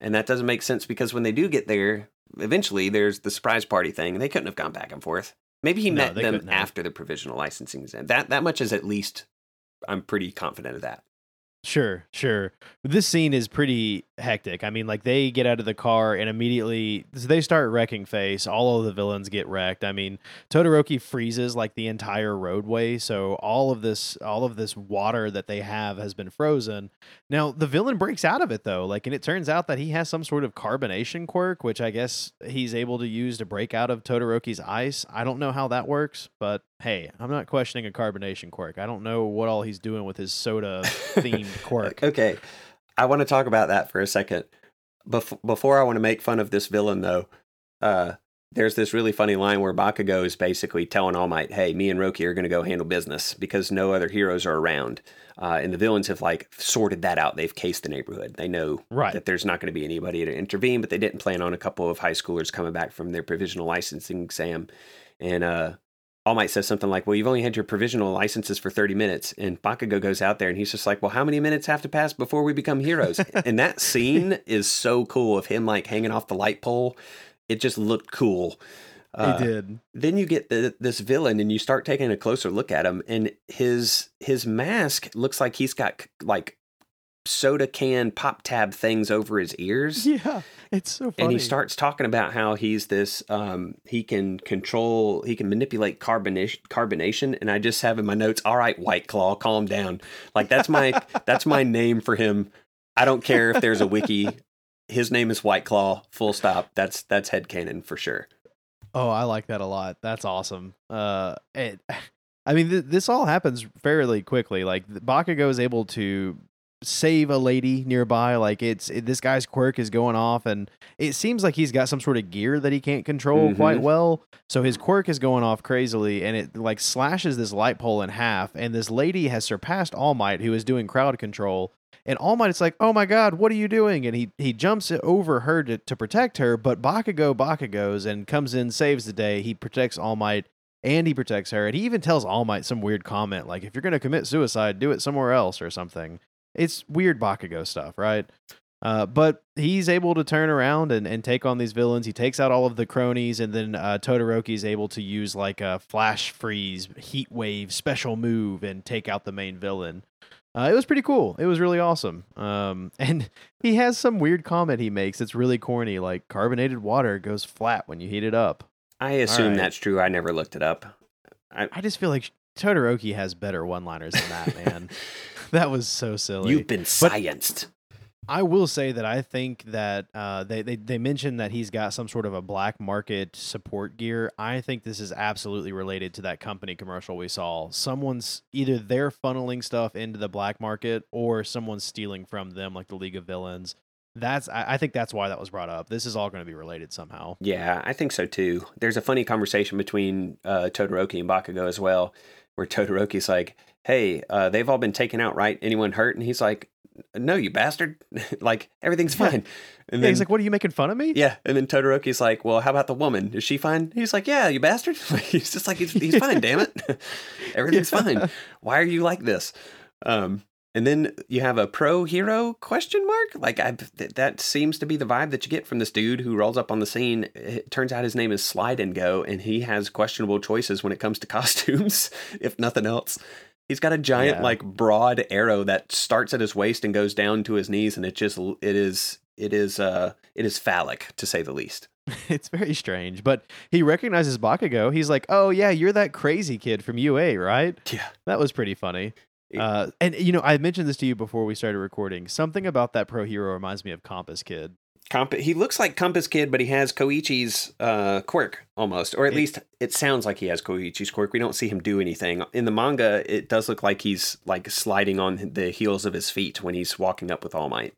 and that doesn't make sense because when they do get there, eventually there's the surprise party thing. They couldn't have gone back and forth. Maybe he No, met them after the provisional licensing exam. That that much is at least I'm pretty confident of that. Sure, sure. This scene is pretty hectic. I mean, like they get out of the car and immediately they start wrecking face. All of the villains get wrecked. I mean, Todoroki freezes like the entire roadway, so all of this all of this water that they have has been frozen. Now, the villain breaks out of it though, like and it turns out that he has some sort of carbonation quirk, which I guess he's able to use to break out of Todoroki's ice. I don't know how that works, but hey, I'm not questioning a carbonation quirk. I don't know what all he's doing with his soda themed quirk. Okay, I want to talk about that for a second. Bef- before I want to make fun of this villain, though, uh, there's this really funny line where Bakugo is basically telling All Might, "Hey, me and Roki are going to go handle business because no other heroes are around." Uh, and the villains have like sorted that out. They've cased the neighborhood. They know Right. that there's not going to be anybody to intervene, but they didn't plan on a couple of high schoolers coming back from their provisional licensing exam. And uh, All Might says something like, Well, you've only had your provisional licenses for 30 minutes. And Bakugo goes out there and he's just like, Well, how many minutes have to pass before we become heroes? and that scene is so cool of him like hanging off the light pole. It just looked cool. Uh, he did. then you get the, this villain and you start taking a closer look at him and his his mask looks like he's got like soda can pop tab things over his ears Yeah, it's so funny. and he starts talking about how he's this um he can control he can manipulate carbonation carbonation and i just have in my notes all right white claw calm down like that's my that's my name for him i don't care if there's a wiki his name is white claw full stop that's that's head headcanon for sure Oh, I like that a lot. That's awesome. Uh, it, I mean, th- this all happens fairly quickly. Like Bakugo is able to save a lady nearby. Like it's it, this guy's quirk is going off, and it seems like he's got some sort of gear that he can't control quite Mhm. well. So his quirk is going off crazily, and it like slashes this light pole in half. And this lady has surpassed All Might, who is doing crowd control. And All Might is like, "Oh my God, what are you doing?" And he he jumps over her to, to protect her, but Bakugo Bakugos and comes in, saves the day. He protects All Might and he protects her, and he even tells All Might some weird comment like, "If you're gonna commit suicide, do it somewhere else or something." It's weird Bakugo stuff, right? Uh, but he's able to turn around and, and take on these villains. He takes out all of the cronies, and then uh, Todoroki's able to use like a flash freeze, heat wave, special move, and take out the main villain. Uh, it was pretty cool. It was really awesome. Um, and he has some weird comment he makes. It's really corny, like carbonated water goes flat when you heat it up. i assume right. that's true i never looked it up I, I just feel like Todoroki has better one-liners than that, man. that was so silly. you've been scienced I will say that I think that uh, they, they they mentioned that he's got some sort of a black market support gear. I think this is absolutely related to that company commercial we saw. Someone's either they're funneling stuff into the black market or someone's stealing from them, like the League of Villains. That's I, I think that's why that was brought up. This is all going to be related somehow. Yeah, I think so too. There's a funny conversation between uh, Todoroki and Bakugo as well, where Todoroki's like, "Hey, uh, they've all been taken out, right? Anyone hurt?" And he's like, "No, you bastard! like everything's fine." And Yeah, then he's like, "What are you making fun of me?" yeah, and then Todoroki's like, "Well, how about the woman? Is she fine?" He's like, "Yeah, you bastard!" Like, he's just like, "He's, he's fine, damn it, everything's Yeah. fine. Why are you like this?" Um, and then you have a pro hero question mark. Like I, th- that seems to be the vibe that you get from this dude who rolls up on the scene. It turns out his name is Slidin' Go, and he has questionable choices when it comes to costumes, if nothing else. He's got a giant, Yeah. like broad arrow that starts at his waist and goes down to his knees, and it just it is it is uh it is phallic to say the least. it's very strange. But he recognizes Bakugo. He's like, "Oh yeah, you're that crazy kid from UA, right?" Yeah. That was pretty funny. Uh, and you know, I mentioned this to you before we started recording. Something about that pro hero reminds me of Compass Kid. Comp- he looks like Compass Kid, but he has Koichi's uh, quirk almost, or at least it sounds like he has Koichi's quirk. We don't see him do anything in the manga. It does look like he's like sliding on the heels of his feet when he's walking up with All Might.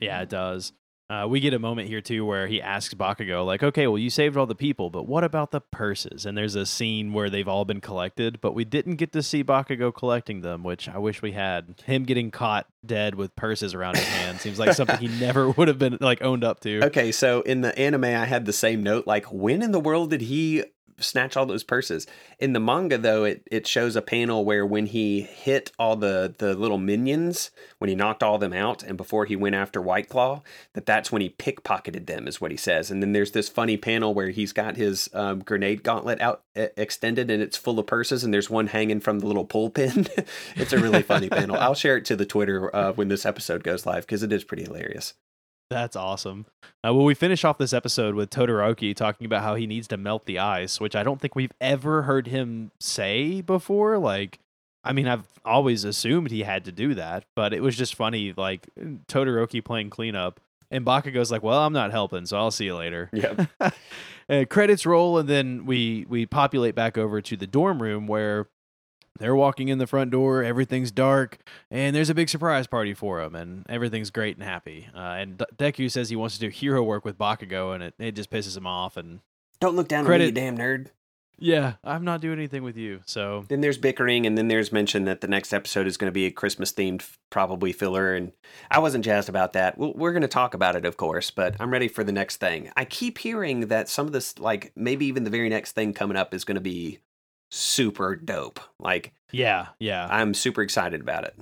Yeah, it does. Uh, we get a moment here too where he asks Bakugo, like, "Okay, well, you saved all the people, but what about the purses?" And there's a scene where they've all been collected, but we didn't get to see Bakugo collecting them, which I wish we had. Him getting caught dead with purses around his hand seems like something he never would have been like owned up to. Okay, so in the anime, I had the same note. Like, when in the world did he snatch all those purses? In the manga, though, it, it shows a panel where when he hit all the the little minions, when he knocked all them out, and before he went after White Claw, that that's when he pickpocketed them, is what he says. And then there's this funny panel where he's got his um, grenade gauntlet out e- extended, and it's full of purses, and there's one hanging from the little pull pin. it's a really funny panel. I'll share it to the Twitter uh, when this episode goes live because it is pretty hilarious. That's awesome. Uh, well, we finish off this episode with Todoroki talking about how he needs to melt the ice, which I don't think we've ever heard him say before. Like, I mean, I've always assumed he had to do that, but it was just funny, like Todoroki playing cleanup, and Bakugo's like, "Well, I'm not helping, so I'll see you later." Yep. uh, credits roll, and then we we populate back over to the dorm room where they're walking in the front door. Everything's dark, and there's a big surprise party for them, and everything's great and happy. Uh, and Deku says he wants to do hero work with Bakugo, and it, it just pisses him off. And Don't look down Credit- on me, you damn nerd. yeah, I'm not doing anything with you. So Then there's bickering, and then there's mention that the next episode is going to be a Christmas themed, probably filler. And I wasn't jazzed about that. Well, we're going to talk about it, of course, but I'm ready for the next thing. I keep hearing that some of this, like maybe even the very next thing coming up, is going to be super dope. Like yeah, yeah. I'm super excited about it.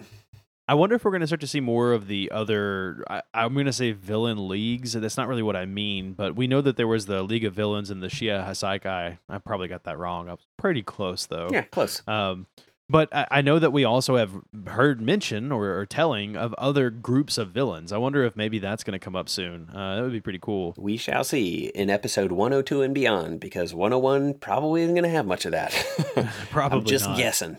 I wonder if we're going to start to see more of the other. I, I'm going to say villain leagues. That's not really what I mean, but we know that there was the League of Villains and the Shia Hasaikai. I probably got that wrong. I was pretty close though. Yeah, close. Um, but I, I know that we also have heard mention or, or telling of other groups of villains. I wonder if maybe that's going to come up soon. Uh, that would be pretty cool. We shall see in episode 102 and beyond, because 101 probably isn't going to have much of that. Probably I'm just not. guessing.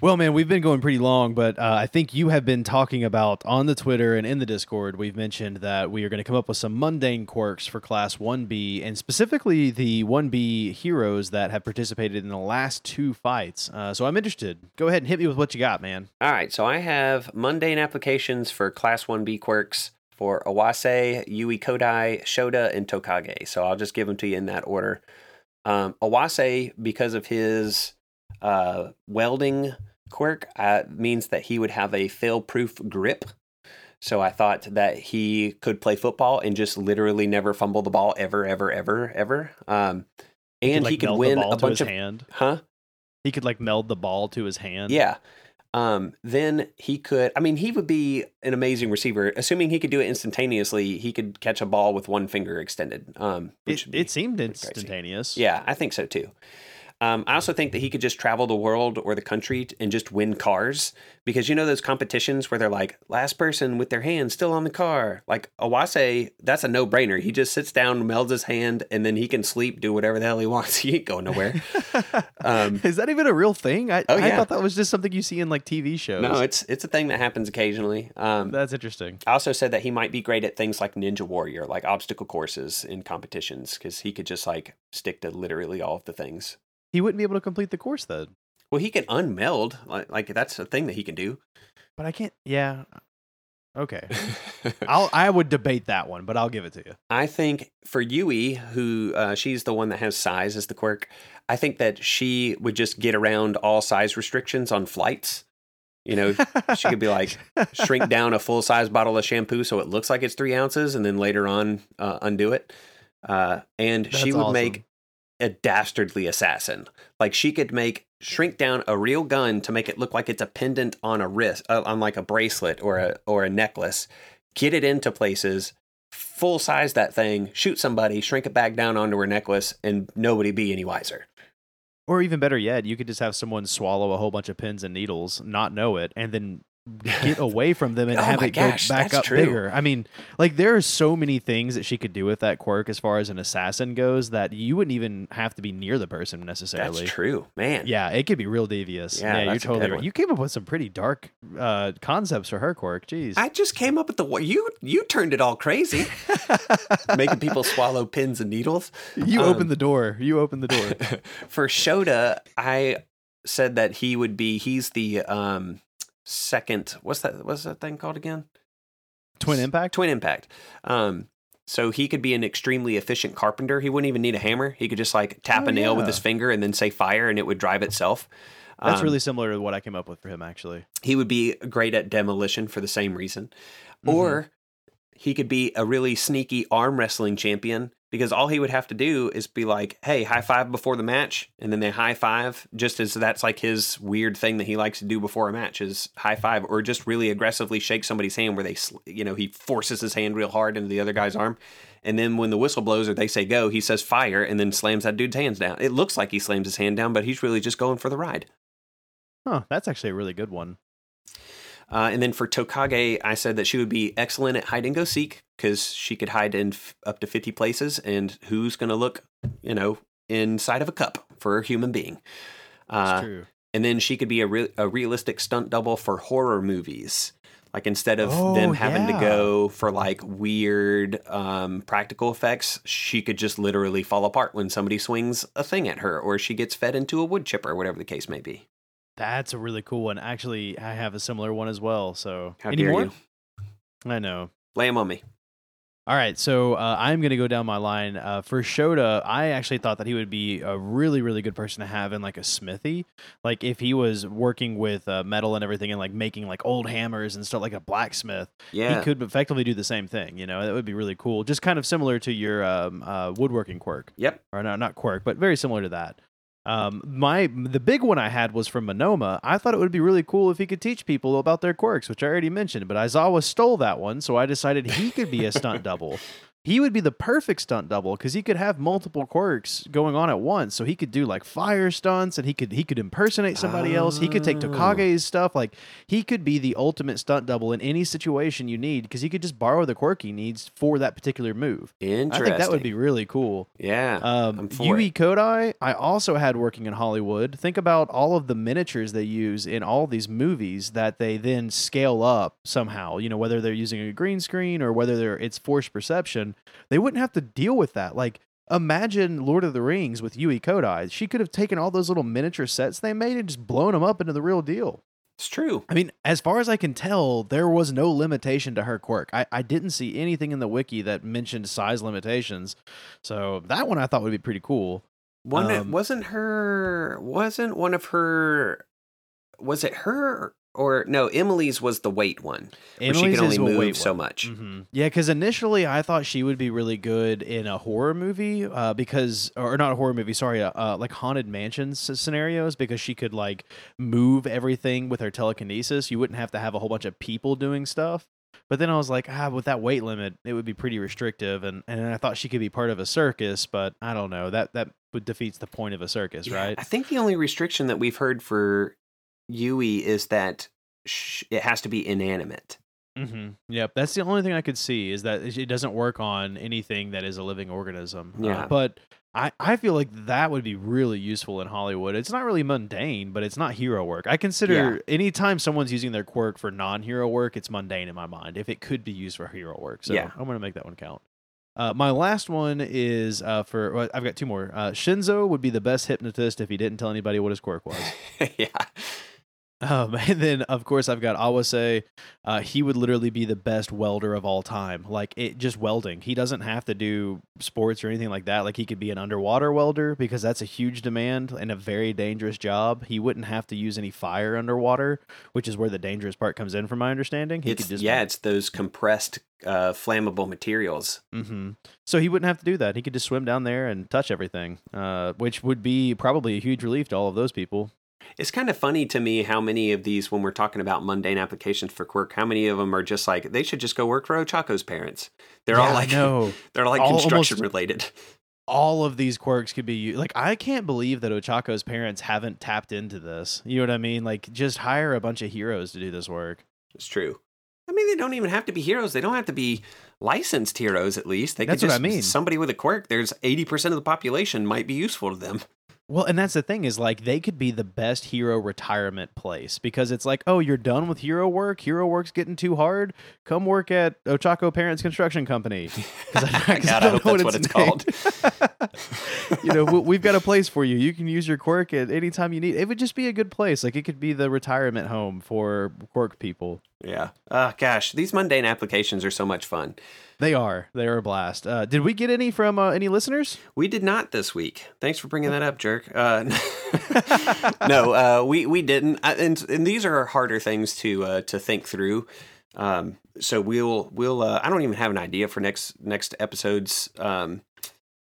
Well, man, we've been going pretty long, but uh, I think you have been talking about on the Twitter and in the Discord. We've mentioned that we are going to come up with some mundane quirks for Class 1B, and specifically the 1B heroes that have participated in the last two fights. Uh, so I'm interested. Go ahead and hit me with what you got, man. All right, so I have mundane applications for Class 1B quirks for Awase, Yui Kodai, Shoda, and Tokage. So I'll just give them to you in that order. Um, Awase, because of his uh, welding quirk, uh, means that he would have a fail proof grip. So I thought that he could play football and just literally never fumble the ball ever, ever, ever, ever. Um, and like, he could meld win the ball a to bunch his of. hand. Huh? He could like meld the ball to his hand. Yeah. Um, then he could, I mean, he would be an amazing receiver. Assuming he could do it instantaneously, he could catch a ball with one finger extended. Um, which It, it seemed pretty crazy. instantaneous. Yeah, I think so too. Um, I also think that he could just travel the world or the country and just win cars because you know those competitions where they're like last person with their hand still on the car. Like Awase, that's a no brainer. He just sits down, melds his hand, and then he can sleep, do whatever the hell he wants. He ain't going nowhere. Um, Is that even a real thing? I, Oh, I thought that was just something you see in like TV shows. no, it's it's a thing that happens occasionally. Um, That's interesting. I also said that he might be great at things like Ninja Warrior, like obstacle courses in competitions, because he could just like stick to literally all of the things. He wouldn't be able to complete the course then. Well, he can unmeld, like, like that's a thing that he can do. But I can't. Yeah. Okay. I'll. I would debate that one, but I'll give it to you. I think for Yui, who uh, she's the one that has size as the quirk, I think that she would just get around all size restrictions on flights. You know, she could be like shrink down a full size bottle of shampoo so it looks like it's three ounces, and then later on uh, undo it. Uh, and she would awesome. make a dastardly assassin. Like she could make shrink down a real gun to make it look like it's a pendant on a wrist, uh, on like a bracelet or a or a necklace. Get it into places, full size that thing, shoot somebody, shrink it back down onto her necklace, and nobody be any wiser. Or even better yet, you could just have someone swallow a whole bunch of pins and needles, not know it, and then get away from them and Oh have it gosh, go back up true. bigger. I mean, like there are so many things that she could do with that quirk as far as an assassin goes that you wouldn't even have to be near the person necessarily. That's true, man. Yeah, it could be real devious. Yeah, Yeah, you're totally right. You came up with some pretty dark uh, concepts for her quirk. Jeez. I just came up with the you you turned it all crazy, making people swallow pins and needles. you um, opened the door. You opened the door. For Shoda, I said that he would be he's the um second what's that what's that thing called again? Twin impact. Twin impact. Um so he could be an extremely efficient carpenter. He wouldn't even need a hammer. He could just like tap Oh, a nail with his finger and then say fire and it would drive itself. That's Um, really similar to what I came up with for him, actually. he would be great at demolition for the same reason. Mhm. Or he could be a really sneaky arm wrestling champion because all he would have to do is be like, hey, high five before the match. And then they high five, just as that's like his weird thing that he likes to do before a match is high five or just really aggressively shake somebody's hand where they, you know, he forces his hand real hard into the other guy's arm. And then when the whistle blows or they say go, he says fire and then slams that dude's hands down. It looks like he slams his hand down, but he's really just going for the ride. Huh, that's actually a really good one. Uh, and then for Tokage, I said that she would be excellent at hide and go seek because she could hide in f- up to 50 places. And who's going to look, you know, inside of a cup for a human being? That's Uh, true. and then she could be a, re- a realistic stunt double for horror movies. Like instead of Oh, them having yeah. to go for like weird um, practical effects, she could just literally fall apart when somebody swings a thing at her or she gets fed into a wood chipper, whatever the case may be. That's a really cool one. Actually, I have a similar one as well. So, How any dare more? you? I know. Lay 'em on me. All right, so uh, I'm going to go down my line. Uh, for Shoda, I actually thought that he would be a really, really good person to have in like a smithy. Like if he was working with uh, metal and everything and like making like old hammers and stuff, like a blacksmith, Yeah. he could effectively do the same thing. You know, that would be really cool. Just kind of similar to your um, uh, woodworking quirk, Yep. or no, not quirk, but very similar to that. Um, my the big one I had was from Monoma. I thought it would be really cool if he could teach people about their quirks, which I already mentioned. But Izawa stole that one, so I decided he could be a stunt double. He would be the perfect stunt double because he could have multiple quirks going on at once. So he could do like fire stunts, and he could he could impersonate somebody else. He could take Oh. Tokage's stuff. Like he could be the ultimate stunt double in any situation you need because he could just borrow the quirk he needs for that particular move. Interesting. I think that would be really cool. Yeah. Um, Yui Kodai, I also had working in Hollywood. Think about all of the miniatures they use in all these movies that they then scale up somehow. You know, whether they're using a green screen or whether they're it's forced perception, they wouldn't have to deal with that. Like, imagine Lord of the Rings with Yui Kodai. She could have taken all those little miniature sets they made and just blown them up into the real deal. It's true. I mean, as far as I can tell, there was no limitation to her quirk. I, I didn't see anything in the wiki that mentioned size limitations. So that one I thought would be pretty cool. One Um, wasn't her wasn't one of her was it her or no, Emily's was the weight one. Where she could only move so one. much. hmm Yeah, because initially I thought she would be really good in a horror movie, uh, because or not a horror movie, sorry, uh, uh, like haunted mansions scenarios, because she could like move everything with her telekinesis. You wouldn't have to have a whole bunch of people doing stuff. But then I was like, ah, with that weight limit, it would be pretty restrictive, and and I thought she could be part of a circus, but I don't know that that defeats the point of a circus, Yeah, right? I think the only restriction that we've heard for Yui is that sh- it has to be inanimate. Mm-hmm. Yep, that's the only thing I could see is that it doesn't work on anything that is a living organism. Uh, Yeah. but I, I feel like that would be really useful in Hollywood. It's not really mundane, but it's not hero work. I consider anytime someone's using their quirk for non-hero work, it's mundane in my mind. If it could be used for hero work, so Yeah. I'm gonna make that one count. Uh, my last one is uh, for well, I've got two more. Uh, Shinso would be the best hypnotist if he didn't tell anybody what his quirk was. yeah. Um, and then of course I've got Awase. Uh, he would literally be the best welder of all time. Like it just welding. He doesn't have to do sports or anything like that. Like he could be an underwater welder because that's a huge demand and a very dangerous job. He wouldn't have to use any fire underwater, which is where the dangerous part comes in, from my understanding. He It's could just yeah, it's those compressed uh, flammable materials. hmm So he wouldn't have to do that. He could just swim down there and touch everything, uh, which would be probably a huge relief to all of those people. It's kind of funny to me how many of these, when we're talking about mundane applications for quirk, how many of them are just like they should just go work for Ochako's parents. They're all Yeah, I like know. they're like All- construction almost- related. all of these quirks could be like I can't believe that Ochako's parents haven't tapped into this. You know what I mean? Like just hire a bunch of heroes to do this work. It's true. I mean, they don't even have to be heroes. They don't have to be licensed heroes. At least they That's could what I mean. somebody with a quirk. There's eighty percent of the population might be useful to them. Well, and that's the thing is like they could be the best hero retirement place because it's like, oh, you're done with hero work. Hero work's getting too hard. Come work at Ochako Parents Construction Company. 'Cause I, 'cause God, I hope know that's what it's called. you know, we- we've got a place for you. You can use your quirk at any time you need. It would just be a good place. Like it could be the retirement home for quirk people. Yeah. Uh, gosh, these mundane applications are so much fun. They are. They are a blast. Uh, did we get any from uh, any listeners? We did not this week. Thanks for bringing that up, jerk. Uh, no, uh, we we didn't. And and these are harder things to uh, to think through. Um, so we'll we'll. Uh, I don't even have an idea for next next episode's um,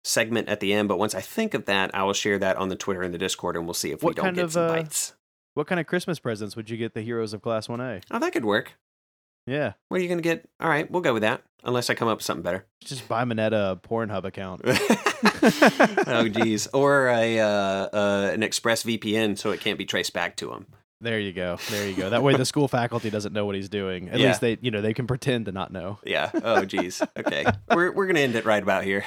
segment at the end. But once I think of that, I will share that on the Twitter and the Discord, and we'll see if we don't get of, some uh, bites. What kind of Christmas presents would you get the heroes of Class 1A? Oh, that could work. Yeah. What are you gonna get? All right, we'll go with that. Unless I come up with something better. Just buy Mineta a Pornhub account. oh, geez. Or a uh, uh, an Express VPN so it can't be traced back to him. There you go. There you go. That way the school faculty doesn't know what he's doing. At Yeah. least they, you know, they can pretend to not know. Yeah. Oh, geez. Okay. we're we're gonna end it right about here.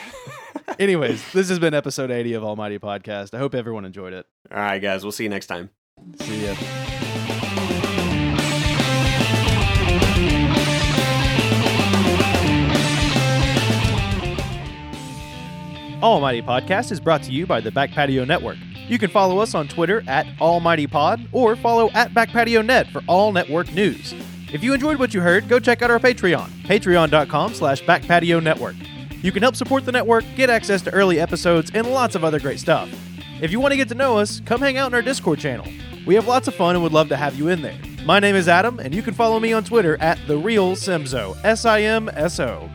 Anyways, this has been episode 80 of Almighty Podcast. I hope everyone enjoyed it. All right, guys. We'll see you next time. See ya. Almighty Podcast is brought to you by the Back Patio Network. You can follow us on Twitter at Almighty Pod or follow at Back Patio Net for all network news. If you enjoyed what you heard, go check out our Patreon, patreon.com slash backpatio network. You can help support the network, get access to early episodes, and lots of other great stuff. If you want to get to know us, come hang out in our Discord channel. We have lots of fun and would love to have you in there. My name is Adam, and you can follow me on Twitter at the real Simso. S I M S O.